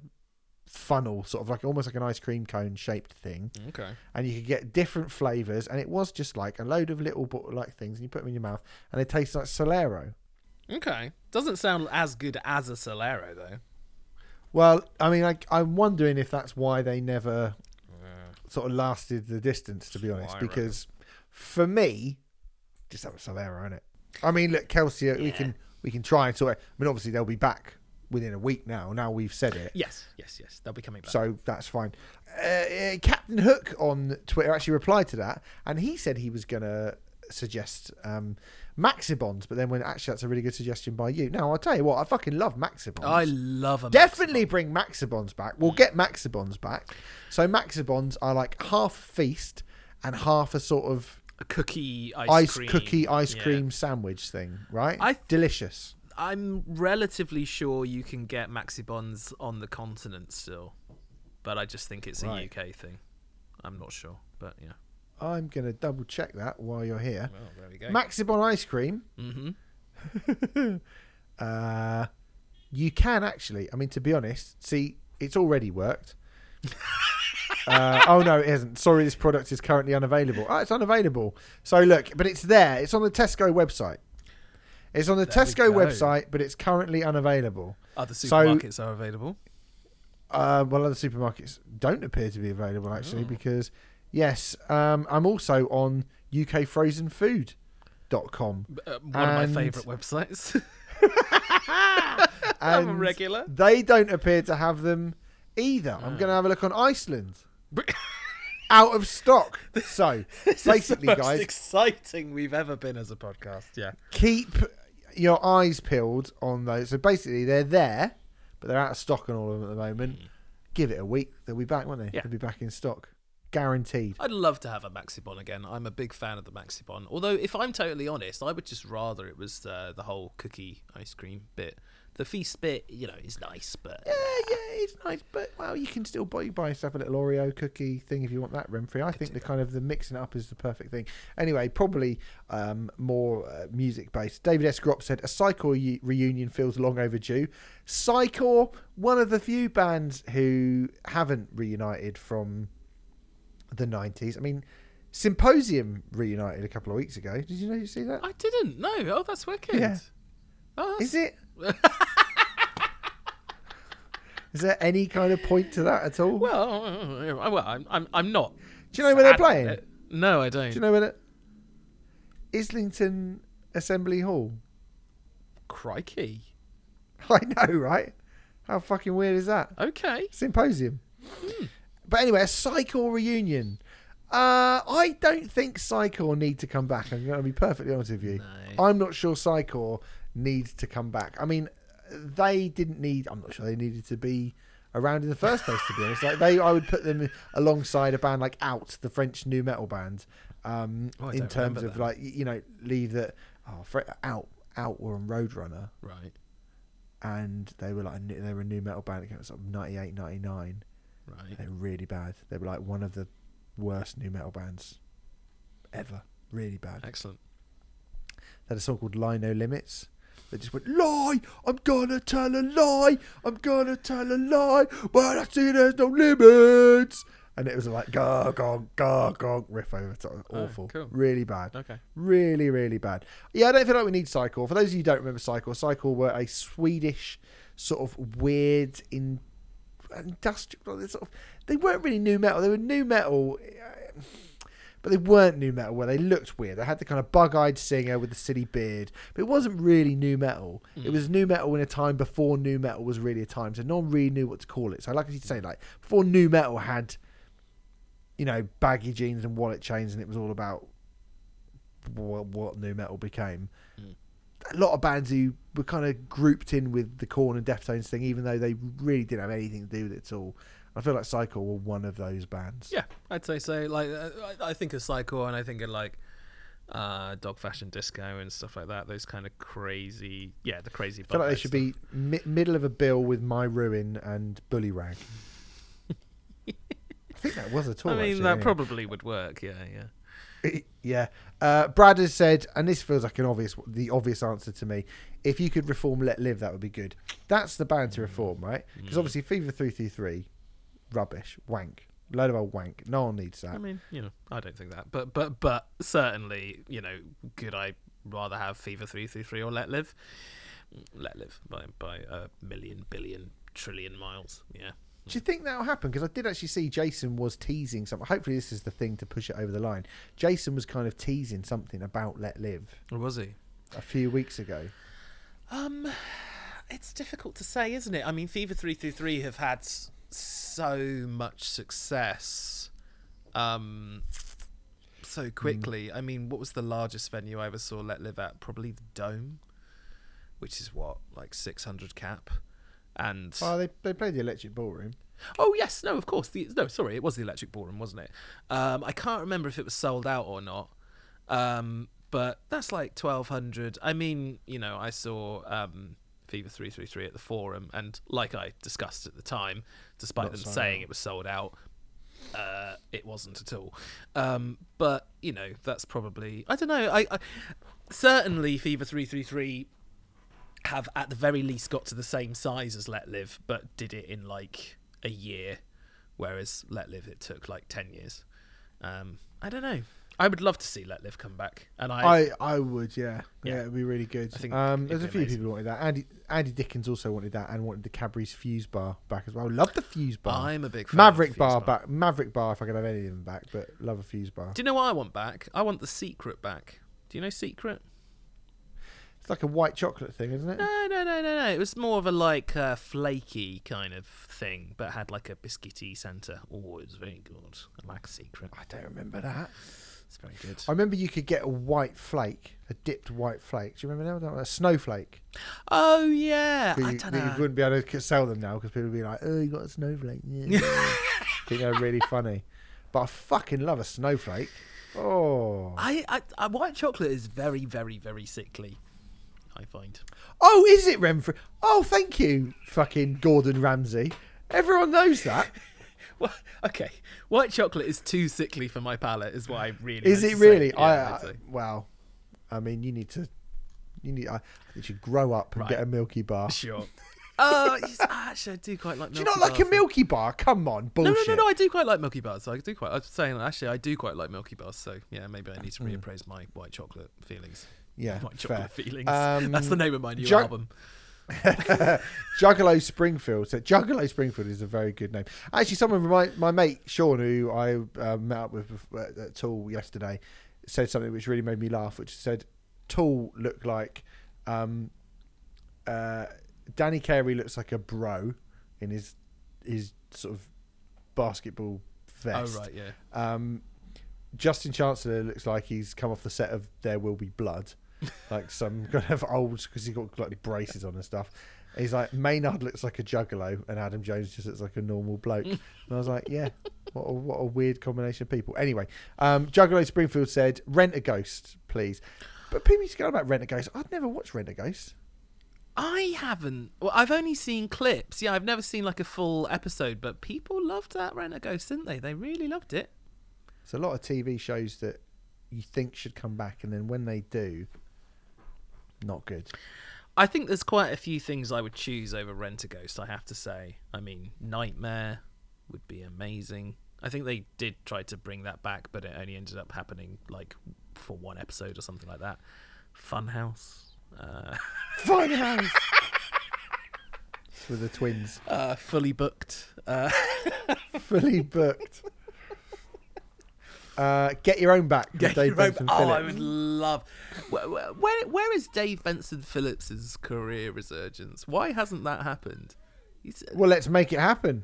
funnel, sort of like almost like an ice cream cone shaped thing. okay. and you could get different flavors and it was just like a load of little like things and you put them in your mouth and they taste like solero Okay. Doesn't sound as good as a Solero though. Well, I mean, I, I'm wondering if that's why they never sort of lasted the distance, to be honest. Because for me, just have a Solero in it. I mean, look, Kelsey, we can we can try and sort it. I mean, obviously they'll be back within a week now. Now we've said it. Yes, yes, yes. They'll be coming back. So that's fine. Uh, uh, Captain Hook on Twitter actually replied to that, and he said he was going to suggest um, Maxibons, but then when actually that's a really good suggestion by you. Now I'll tell you what, I fucking love Maxibons. I love them. Definitely bring Maxibons back. We'll get Maxibons back. So Maxibons are like half feast and half a sort of a cookie ice, ice cream. cookie ice Yeah. cream sandwich thing, right? I th- Delicious. I'm relatively sure you can get Maxibons on the continent still, but I just think it's a Right. UK thing. I'm not sure, but yeah. I'm gonna double check that while you're here. Well, there we go. Maxibon ice cream. mm-hmm. Uh, you can actually. I mean, to be honest, see, it's already worked. uh, oh no, it isn't. Sorry, this product is currently unavailable. Oh, it's unavailable. So look, but it's there. It's on the Tesco website. It's on the There Tesco website, but it's currently unavailable. Other So- supermarkets are available. Uh, well, other supermarkets don't appear to be available actually Oh. because yes, um, I'm also on UKFrozenFood.com. Uh, one of my favourite websites. I'm a regular. They don't appear to have them either. I'm going to have a look on Iceland. Out of stock. So basically, is the most guys, exciting we've ever been as a podcast. Yeah. keep your eyes peeled on those. So basically, they're there, but they're out of stock on all of them at the moment. Give it a week, they'll be back, won't they? Mm. Yeah. They'll be back in stock, guaranteed. I'd love to have a Maxibon again. I'm a big fan of the Maxibon. Although, if I'm totally honest, I would just rather it was uh, the whole cookie ice cream bit. The feast bit, you know, is nice, but Yeah, yeah, it's nice, but well, you can still buy, buy yourself a little Oreo cookie thing if you want that Remfry. I think the kind of the mixing it up is the perfect thing. Anyway, probably um, more uh, music based. David S. Grop said a Psychor reunion feels long overdue. Psychor, one of the few bands who haven't reunited from the nineties. I mean, Symposium reunited a couple of weeks ago. Did you know you see that? I didn't know. Oh, that's wicked. Yeah. Oh, that's, Is it? Is there any kind of point to that at all? Well, uh, well, I'm, I'm, I'm not. Do you know where they're playing? it. No, I don't. Do you know where it? Islington Assembly Hall. Crikey. I know, right? How fucking weird is that? Okay. Symposium. But anyway, a Psychor reunion. Uh, I don't think Psychor need to come back. I'm going to be perfectly honest with you. No. I'm not sure Psychor needs to come back. I mean, they didn't need. I'm not sure they needed to be around in the first place. To be honest, like they, I would put them alongside a band like Out, the French new metal band. Um, Oh, in terms of them. like you know, leave that. Oh, Fre- Out, Out were on Roadrunner, Right. and they were like a new, they were a new metal band. It came out of 98, 99. Right. They're really bad. They were like one of the worst new metal bands ever. Really bad. Excellent. They had a song called Lie No Limits. They just went, Lie! I'm gonna tell a lie! I'm gonna tell a lie! But I see there's no limits! And it was like, gar, gong, gar, gong, riff over top. Oh, Awful. cool. Really bad. Okay. Really, really bad. Yeah, I don't feel like we need Cycle. For those of you who don't remember Cycle, Cycle were a Swedish sort of weird in industrial. they Sort of, they weren't really new metal. They were new metal, but they weren't new metal. Where they looked weird. They had the kind of bug-eyed singer with the silly beard, but it wasn't really new metal. It Mm. was new metal in a time before new metal was really a time. So no one really knew what to call it. So like I used to say, like before new metal had, you know, baggy jeans and wallet chains, and it was all about what, what new metal became. A lot of bands who were kind of grouped in with the Korn and Deftones thing, even though they really didn't have anything to do with it at all. I feel like Cycle were one of those bands. Yeah, I'd say so. Like, uh, I, I think of Psycho and I think of like uh, Dog Fashion Disco and stuff like that. Those kind of crazy, yeah, the crazy. I feel like they should be mi- middle of a bill with My Ruin and Bully Rag. I think that was a tour. I mean, actually, that yeah. probably would work. Yeah, yeah. yeah. Uh, Brad has said, and this feels like an obvious, the obvious answer to me. If you could reform Let Live, that would be good. That's the band to reform, right? Because Mm. obviously Fever Three Three Three, rubbish, wank, load of old wank. No one needs that. I mean, you know, I don't think that, but but but certainly, you know, could I rather have Fever three three three or Let Live? Let Live by by a million billion trillion miles. Yeah. Do you think that'll happen? Because I did actually see Jason was teasing something. Hopefully, this is the thing to push it over the line. Jason was kind of teasing something about Let Live Or was he? a few weeks ago. Um, it's difficult to say, isn't it? I mean, Fever Three Three Three have had so much success, um, so quickly. I mean, what was the largest venue I ever saw Let Live at? Probably the Dome, which is what like six hundred cap, and Oh, they they played the Electric Ballroom. Oh yes, no, of course. The, no, sorry, it was the Electric Ballroom, wasn't it? Um, I can't remember if it was sold out or not. Um, but that's like twelve hundred. I mean, you know, I saw um, Fever three three three at the Forum, and like I discussed at the time, despite Not them saying out. it was sold out, uh, it wasn't at all. Um, but you know, that's probably I don't know. I, I certainly Fever three three three have at the very least got to the same size as Let Live, but did it in like a year, whereas Let Live it took like ten years. Um, I don't know. I would love to see Let Live come back, and I, I, I would, yeah, yeah, Yeah. it'd be really good. I think um, there's a few amazing. people wanted that. Andy Andy Dickens also wanted that and wanted the Cadbury's Fuse Bar back as well. Love the Fuse Bar. I'm a big fan Maverick of the Bar Fuse back. Maverick Bar if I could have any of them back, but love a Fuse Bar. Do you know what I want back? I want the Secret back. Do you know Secret? It's like a white chocolate thing, isn't it? No, no, no, no, no. It was more of a like uh, flaky kind of thing, but had like a biscuity centre. Oh, it was very good. I like a Secret. I don't remember that. It's very good. I remember you could get a white flake, a dipped white flake. Do you remember that? A snowflake. Oh yeah, But I you, don't but you wouldn't be able to sell them now because people would be like, "Oh, you got a snowflake." Yeah. think they're really funny. But I fucking love a snowflake. Oh, I, I, I white chocolate is very, very, very sickly. I find. oh, is it Remfry? Oh, thank you, fucking Gordon Ramsay. Everyone knows that. Well, okay, white chocolate is too sickly for my palate. Is what I really. Is it really? Yeah, I, I uh, well, I mean, you need to, you need. I, you should grow up and Right. get a Milky Bar. Sure. Oh, yes, actually, I do quite like. Do you Milky not like a Milky Bar? Come on, bullshit. no, no, no. no. I do quite like Milky Bars. I do quite. I was saying actually, I do quite like Milky Bars. So yeah, maybe I need to hmm. reappraise my white chocolate feelings. Yeah, white fair. feelings. Um, That's the name of my new album. Juggalo Springfield. So Juggalo Springfield is a very good name. Actually, someone my my mate Sean, who I uh, met up with at at Tool yesterday, said something which really made me laugh. Which said, "Tool look like um, uh, Danny Carey looks like a bro in his his sort of basketball vest. Oh right, yeah. Um, Justin Chancellor looks like he's come off the set of There Will Be Blood, like some kind of old because he's got like braces on and stuff. He's like Maynard looks like a juggalo, and Adam Jones just looks like a normal bloke. and I was like, yeah, what a, what a weird combination of people. Anyway, um, Juggalo Springfield said, "Rentaghost, please." But people used to go about Rentaghost. I'd never watched Rentaghost. I haven't. Well, I've only seen clips. Yeah, I've never seen like a full episode, but people loved that Rentaghost, didn't they? They really loved it. It's a lot of TV shows that you think should come back, and then when they do, not good. I think there's quite a few things I would choose over Rentaghost. I have to say. I mean, Knightmare would be amazing. I think they did try to bring that back, but it only ended up happening like for one episode or something like that. Funhouse. Uh, Fine house. With the twins. uh, fully booked. Uh, fully booked. Uh, get your own back. Get Dave your own- Benson oh, I would love. Where, where- where is Dave Benson Phillips's career resurgence? Why hasn't that happened? He's, Well, let's make it happen.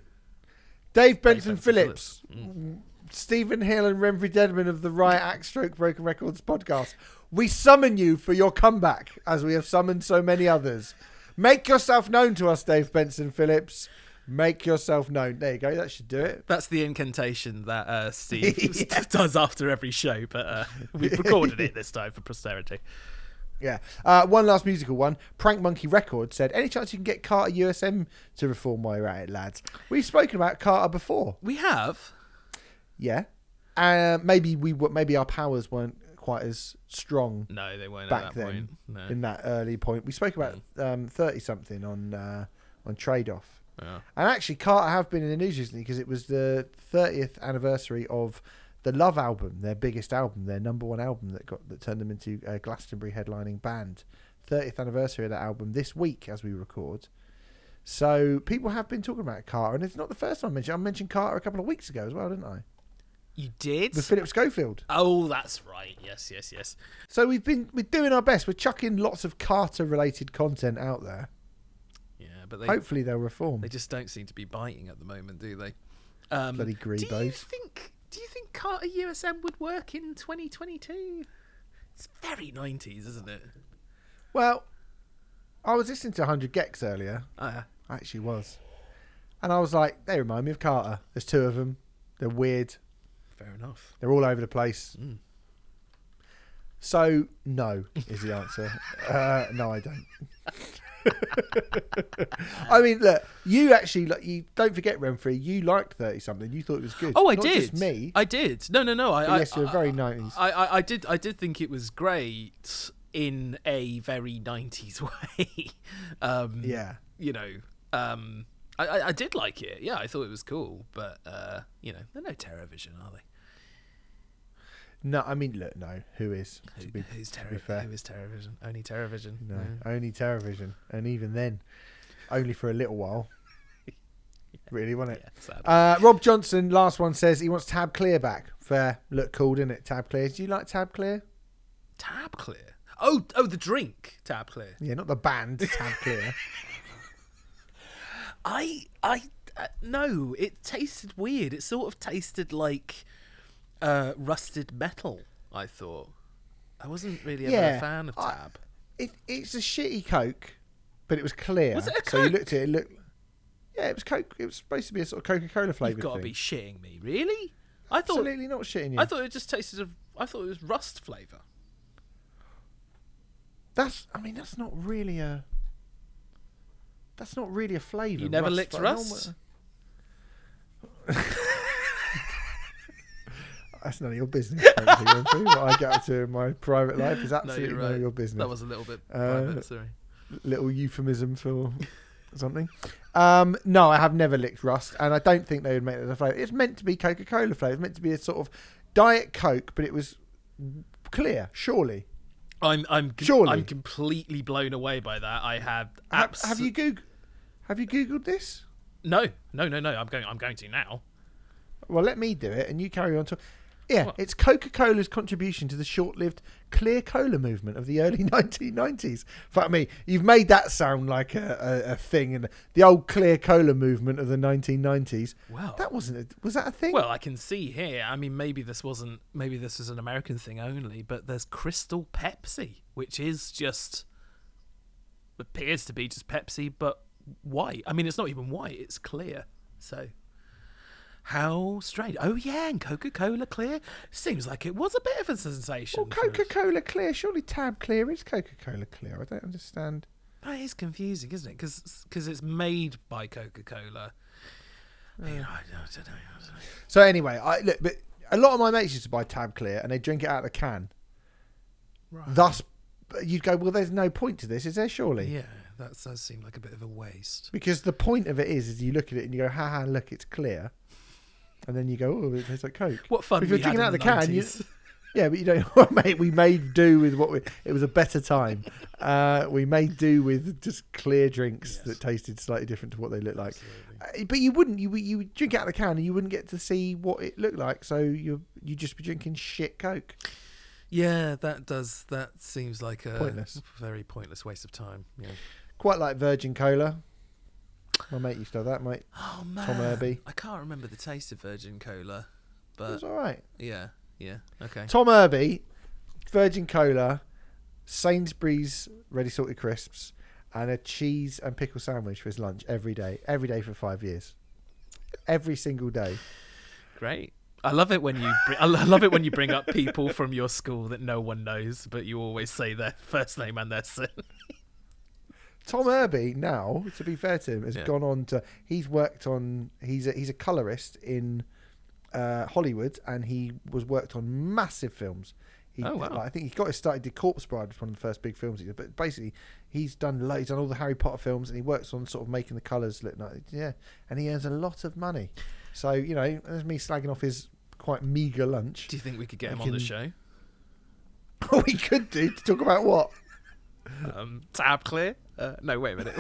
Dave Benson, Benson Phillips, Mm. Stephen Hill, and Remfry Dedman of the Riot Act Stroke Broken Records podcast. We summon you for your comeback, as we have summoned so many others. Make yourself known to us, Dave Benson Phillips. Make yourself known. There you go. That should do it. That's the incantation that uh, Steve does after every show, but uh, we've recorded it this time for posterity. Yeah. Uh, one last musical one. Prank Monkey Records said, "Any chance you can get Carter USM to reform while you're at it, lads? We've spoken about Carter before. We have. Yeah. Uh, maybe we w- maybe our powers weren't quite as strong No, they weren't back at that then point. No. in that early point. We spoke about um, thirty something on uh, on trade off, Yeah. and actually Carter have been in the news recently because it was the thirtieth anniversary of the Love album, their biggest album, their number one album that got that turned them into a Glastonbury headlining band. Thirtieth anniversary of that album this week as we record. So people have been talking about Carter, and it's not the first time I mentioned. I mentioned Carter a couple of weeks ago as well, didn't I? You did? With Philip Schofield. Oh, that's right. Yes, yes, yes. So we've been we're doing our best. We're chucking lots of Carter related content out there. Yeah, but they Hopefully they'll reform. they just don't seem to be biting at the moment, do they? Um, Bloody Do you think? Do you think Carter USM would work in 2022? It's very 90s, isn't it? Well, I was listening to 100 gecs earlier. Uh, I actually was. And I was like, they remind me of Carter. There's two of them. They're weird. fair enough. They're all over the place. Mm. So, no is the answer. uh, no, I don't. I mean, look, you actually, like, you don't forget Remfry. You liked thirty something. You thought it was good. Oh, I Not did. Just me. I did. No, no, no. I, I, yes, you're I, very nineties. I, I, I did. I did think it was great in a very 90s way. um, Yeah. You know. Um, I, I, I did like it. Yeah, I thought it was cool. But uh, you know, they're no Terrorvision, are they? No, I mean, look, no. Who is? Who, be, who's Terror? Who is Terrorvision? Only Terrorvision. no, Yeah. only Terrorvision, and even then, only for a little while. Really, wasn't it? Yeah, sad. Uh, Rob Johnson, last one says he wants Tab Clear back. Fair, look cool, didn't it? Tab Clear. Do you like Tab Clear? Tab clear. Oh, oh, the drink. Tab clear. Yeah, not the band Tab Clear. I, I, uh, no. It tasted weird. It sort of tasted like uh, rusted metal. I thought. I wasn't really ever Yeah, a fan of I- Tab. It, it's a shitty Coke, but it was clear. Was it a So you Coke? looked at it, it looked. Yeah, it was Coke. It was supposed to be a sort of Coca Cola flavour. You've got to be shitting me, really? I thought. Absolutely not shitting you. I thought it just tasted of. I thought it was rust flavour. that's. I mean, that's not really a. That's not really a flavour. You never licked fla- rust? no, That's none of your business. frankly, what I get up to in my private life is absolutely you're none of your business. That was a little bit Uh, private. Sorry. little euphemism for something. Um, no, I have never licked rust, and I don't think they would make it a flavour. It's meant to be Coca Cola flavour. It's meant to be a sort of diet Coke, but it was clear, surely. I'm. I'm. Surely. I'm completely blown away by that. I had. Ha- Abs- have you Goog- Have you googled this? No, no, no, no. I'm going. I'm going to now. Well, let me do it, and you carry on. To- yeah, What? it's Coca Cola's contribution to the short-lived clear cola movement of the early 1990s. Fuck me, you've made that sound like a, a, a thing, and the old clear cola movement of the 1990s. Well, That wasn't. A, was that a thing? well, I can see here. I mean, maybe this wasn't. Maybe this is an American thing only. But there's Crystal Pepsi, which is just appears to be just Pepsi, but white. I mean, it's not even white; it's clear. So. How strange! Oh yeah, and Coca Cola Clear seems like it was a bit of a sensation. Well, for- Coca Cola Clear. Surely Tab Clear is Coca Cola Clear. I don't understand. That is confusing, isn't it? Because it's made by Coca Cola. I, don't know, I don't know. So anyway, I look, but a lot of my mates used to buy Tab Clear and they drink it out of the can. Right. Thus, you'd go, well, there's no point to this, is there? Surely, Yeah, that does seem like a bit of a waste. because the point of it is, is you look at it and you go, ha ha, look, it's clear, and then you go, oh, it tastes like Coke. What fun If you're drinking out of the can, you- Yeah, but you don't, well, mate. We made do with what we. It was a better time. Uh, we made do with just clear drinks Yes. that tasted slightly different to what they looked like. Uh, but you wouldn't. You you would drink out of the can and you wouldn't get to see what it looked like. So you you just be drinking shit Coke. Yeah, that does. That seems like a Pointless. very pointless waste of time. Yeah. Quite like Virgin Cola. My mate used to have that, mate. Oh man, Tom Irby. I can't remember the taste of Virgin Cola, but It was all right. yeah, yeah, okay. Tom Irby, Virgin Cola, Sainsbury's ready salted crisps, and a cheese and pickle sandwich for his lunch every day. Every day for five years. Every single day. Great. I love it when you. Bring, I love it when you bring up people from your school that no one knows, but you always say their first name and their surname. Tom Irby now, to be fair to him, has Yeah. gone on to. He's worked on. He's a, he's a colorist in uh, Hollywood, and he was worked on massive films. He, Oh, wow. like, I think he got his start. He did Corpse Bride, was one of the first big films he did. But basically, he's done he's done all the Harry Potter films, and he works on sort of making the colors look nice. Yeah, and he earns a lot of money. So you know, there's me slagging off his quite meager lunch. Do you think we could get I him on the show? We could do to talk about what? Um, tab clear. Uh, no, wait a minute.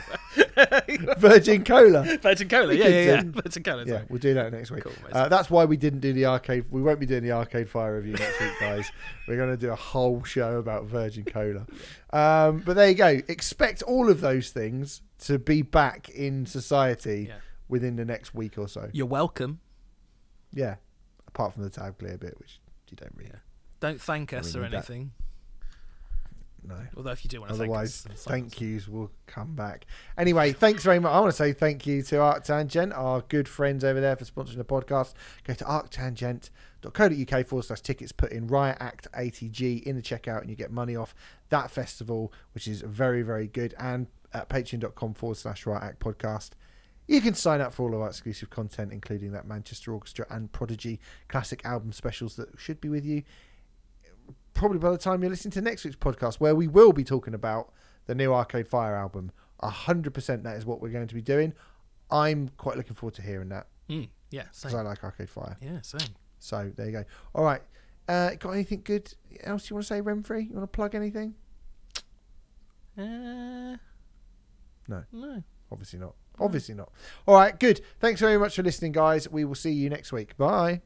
Virgin Cola. Virgin Cola. Yeah, yeah, yeah. Virgin Cola. Yeah, sorry. we'll do that next week. Cool, uh, that's why we didn't do the arcade. We won't be doing the Arcade Fire review next week, guys. We're going to do a whole show about Virgin Cola. Um, but there you go. Expect all of those things to be back in society Yeah. within the next week or so. You're welcome. Yeah, apart from the tab clear bit, which you don't really Yeah. Don't thank us mean, or that- know. Although if you do want to Otherwise, thank yous will come back. Anyway, thanks very much. I want to say thank you to Arctangent, our good friends over there, for sponsoring the podcast. Go to arctangent.co.uk forward slash tickets, put in Riot Act ATG in the checkout, and you get money off that festival, which is very, very good. And at patreon.com forward slash Riot Act podcast. You can sign up for all of our exclusive content, including that Manchester Orchestra and Prodigy classic album specials that should be with you probably by the time you're listening to next week's podcast, where we will be talking about the new Arcade Fire album. A hundred percent, that is what we're going to be doing. I'm quite looking forward to hearing that Mm, yeah, because. I like Arcade Fire. Yeah, same. So there you go. All right, uh, got anything good else you want to say, Remfry? You want to plug anything? Uh, No. No. Obviously not. Obviously not. All right, good. Thanks very much for listening, guys. We will see you next week. Bye.